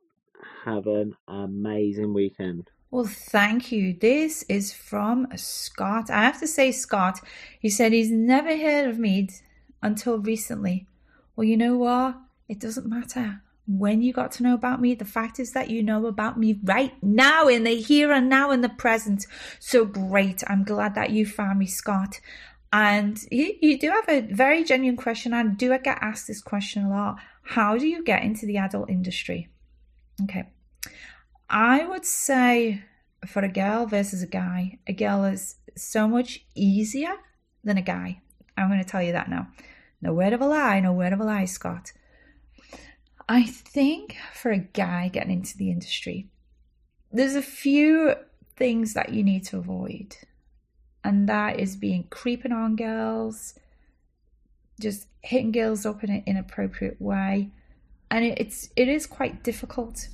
have an amazing weekend. Well, thank you. This is from Scott. I have to say, Scott, he said he's never heard of me until recently. Well, you know what? It doesn't matter when you got to know about me. The fact is that you know about me right now, in the here and now, in the present. So great. I'm glad that you found me, Scott. And you, you do have a very genuine question. I do get asked this question a lot. How do you get into the adult industry? Okay. I would say for a girl versus a guy, a girl is so much easier than a guy. I'm going to tell you that now. No word of a lie, no word of a lie, Scott. I think for a guy getting into the industry, there's a few things that you need to avoid. And that is being creeping on girls, just hitting girls up in an inappropriate way. And it, it's it is quite difficult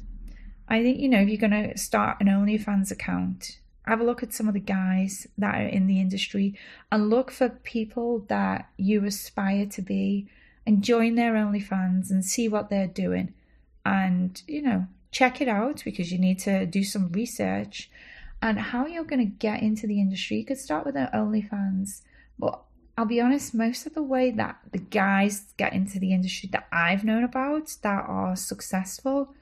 I think, you know, if you're going to start an OnlyFans account, have a look at some of the guys that are in the industry and look for people that you aspire to be and join their OnlyFans and see what they're doing. And, you know, check it out because you need to do some research and how you're going to get into the industry. You could start with an OnlyFans, but I'll be honest, most of the way that the guys get into the industry that I've known about that are successful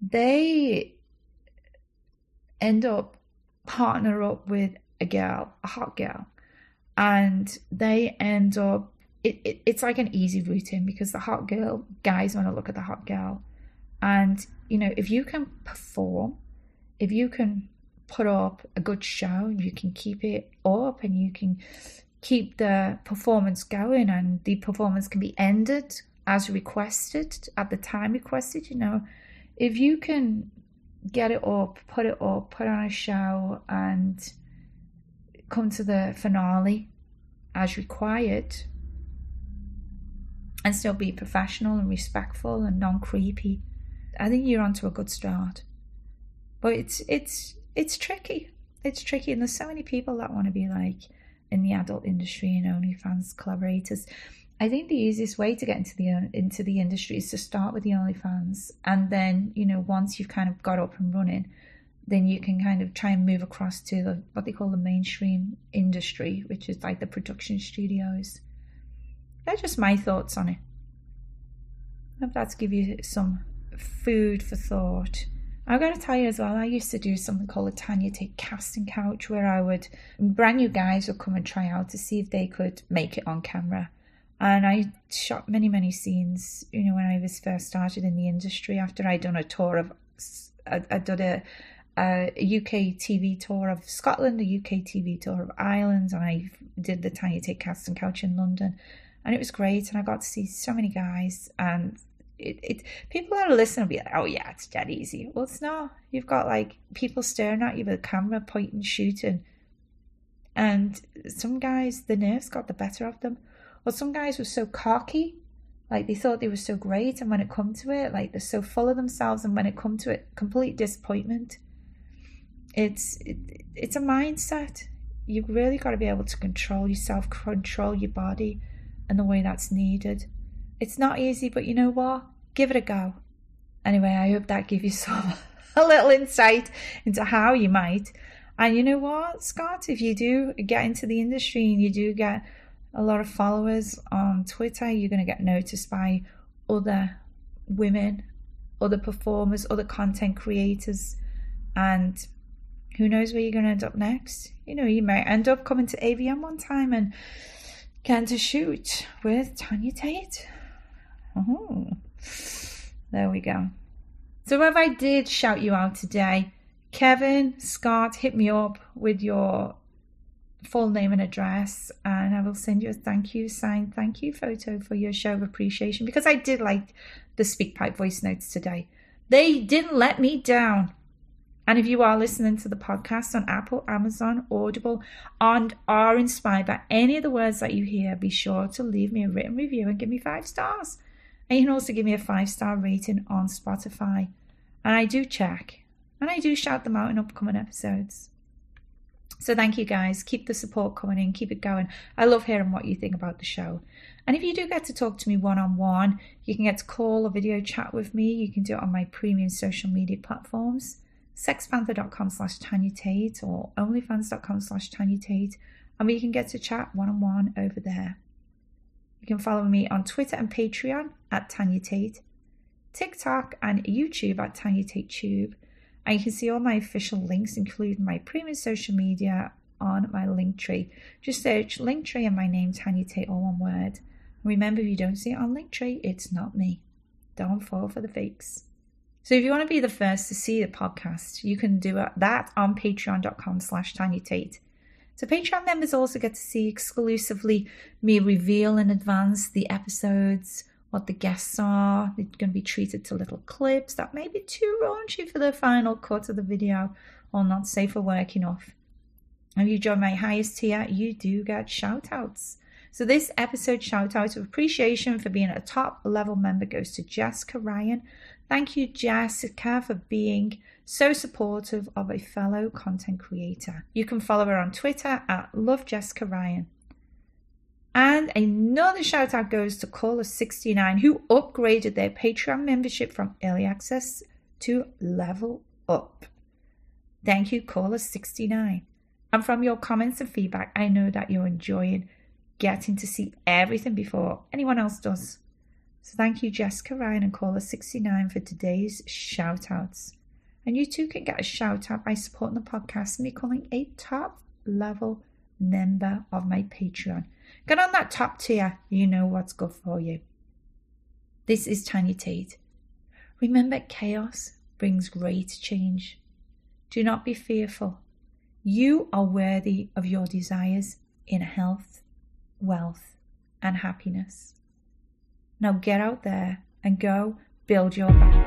they end up partner up with a girl, a hot girl, and they end up. It, it, it's like an easy routine because the hot girl guys want to look at the hot girl, and you know if you can perform, if you can put up a good show, and you can keep it up, and you can keep the performance going, and the performance can be ended as requested at the time requested. You know, if you can get it up, put it up, put on a show, and come to the finale as required, and still be professional and respectful and non creepy, I think you're onto a good start. But it's it's it's tricky. it's tricky, and there's so many people that want to be like in the adult industry and OnlyFans collaborators. I think the easiest way to get into the into the industry is to start with the OnlyFans, and then you know once you've kind of got up and running, then you can kind of try and move across to the, what they call the mainstream industry, which is like the production studios. That's just my thoughts on it. I hope that's give you some food for thought. I've got to tell you as well, I used to do something called a Tanya Tate casting couch where I would, brand new guys would come and try out to see if they could make it on camera. And I shot many, many scenes, you know, when I was first started in the industry after I'd done a tour of, I, I did a, a UK TV tour of Scotland, a UK TV tour of Ireland, and I did the Tanya Tate and couch in London. And it was great, and I got to see so many guys, and it, it people that are listening will be like, oh yeah, it's dead easy. Well, it's not. You've got like people staring at you with a camera, pointing, shooting, and some guys, the nerves got the better of them. Or some guys were so cocky, like they thought they were so great, and when it come to it, like they're so full of themselves, and when it come to it, complete disappointment. It's it, it's a mindset. You've really got to be able to control yourself, control your body, and the way that's needed it's not easy, but you know what? Give it a go. Anyway, I hope that gave you some a little insight into how you might. And you know what, Scott? If you do get into the industry and you do get a lot of followers on Twitter, you're going to get noticed by other women, other performers, other content creators, and who knows where you're going to end up next? You know, you might end up coming to AVN one time and getting to shoot with Tanya Tate. Oh, there we go. So if I did shout you out today, Kevin, Scott, hit me up with your full name and address, and I will send you a thank you signed thank you photo for your show of appreciation because I did like the SpeakPipe voice notes today. They didn't let me down. And if you are listening to the podcast on Apple, Amazon, Audible, and are inspired by any of the words that you hear, be sure to leave me a written review and give me five stars. And you can also give me a five star rating on Spotify. And I do check and I do shout them out in upcoming episodes. So thank you guys. Keep the support coming in, keep it going. I love hearing what you think about the show. And if you do get to talk to me one on one, you can get to call or video chat with me. You can do it on my premium social media platforms, sextpanther.com slash Tanya Tate or onlyfans.com slash Tanya Tate. And we can get to chat one on one over there. You can follow me on Twitter and Patreon at Tanya Tate, TikTok and YouTube at Tanya Tate Tube. And you can see all my official links, including my premium social media, on my Linktree. Just search Linktree and my name, Tanya Tate, all one word. remember, if you don't see it on Linktree, it's not me. Don't fall for the fakes. So if you want to be the first to see the podcast, you can do that on patreon.com slash Tanya Tate. So Patreon members also get to see exclusively me reveal in advance the episodes, what the guests are. They're going to be treated to little clips that may be too raunchy for the final cut of the video or not safe for work enough. If you join my highest tier, you do get shout outs. So this episode shout out of appreciation for being a top level member goes to Jessica Ryan. Thank you, Jessica, for being so supportive of a fellow content creator. You can follow her on Twitter at Love Jessica Ryan. And another shout out goes to Caller69, who upgraded their Patreon membership from early access to level up. Thank you, Caller69. And from your comments and feedback, I know that you're enjoying getting to see everything before anyone else does. So thank you, Jessica Ryan and Caller69 for today's shout outs. And you too can get a shout out by supporting the podcast and becoming a top level member of my Patreon. Get on that top tier, you know what's good for you. This is Tanya Tate. Remember, chaos brings great change. Do not be fearful. You are worthy of your desires in health, wealth, and happiness. Now get out there and go build your bank.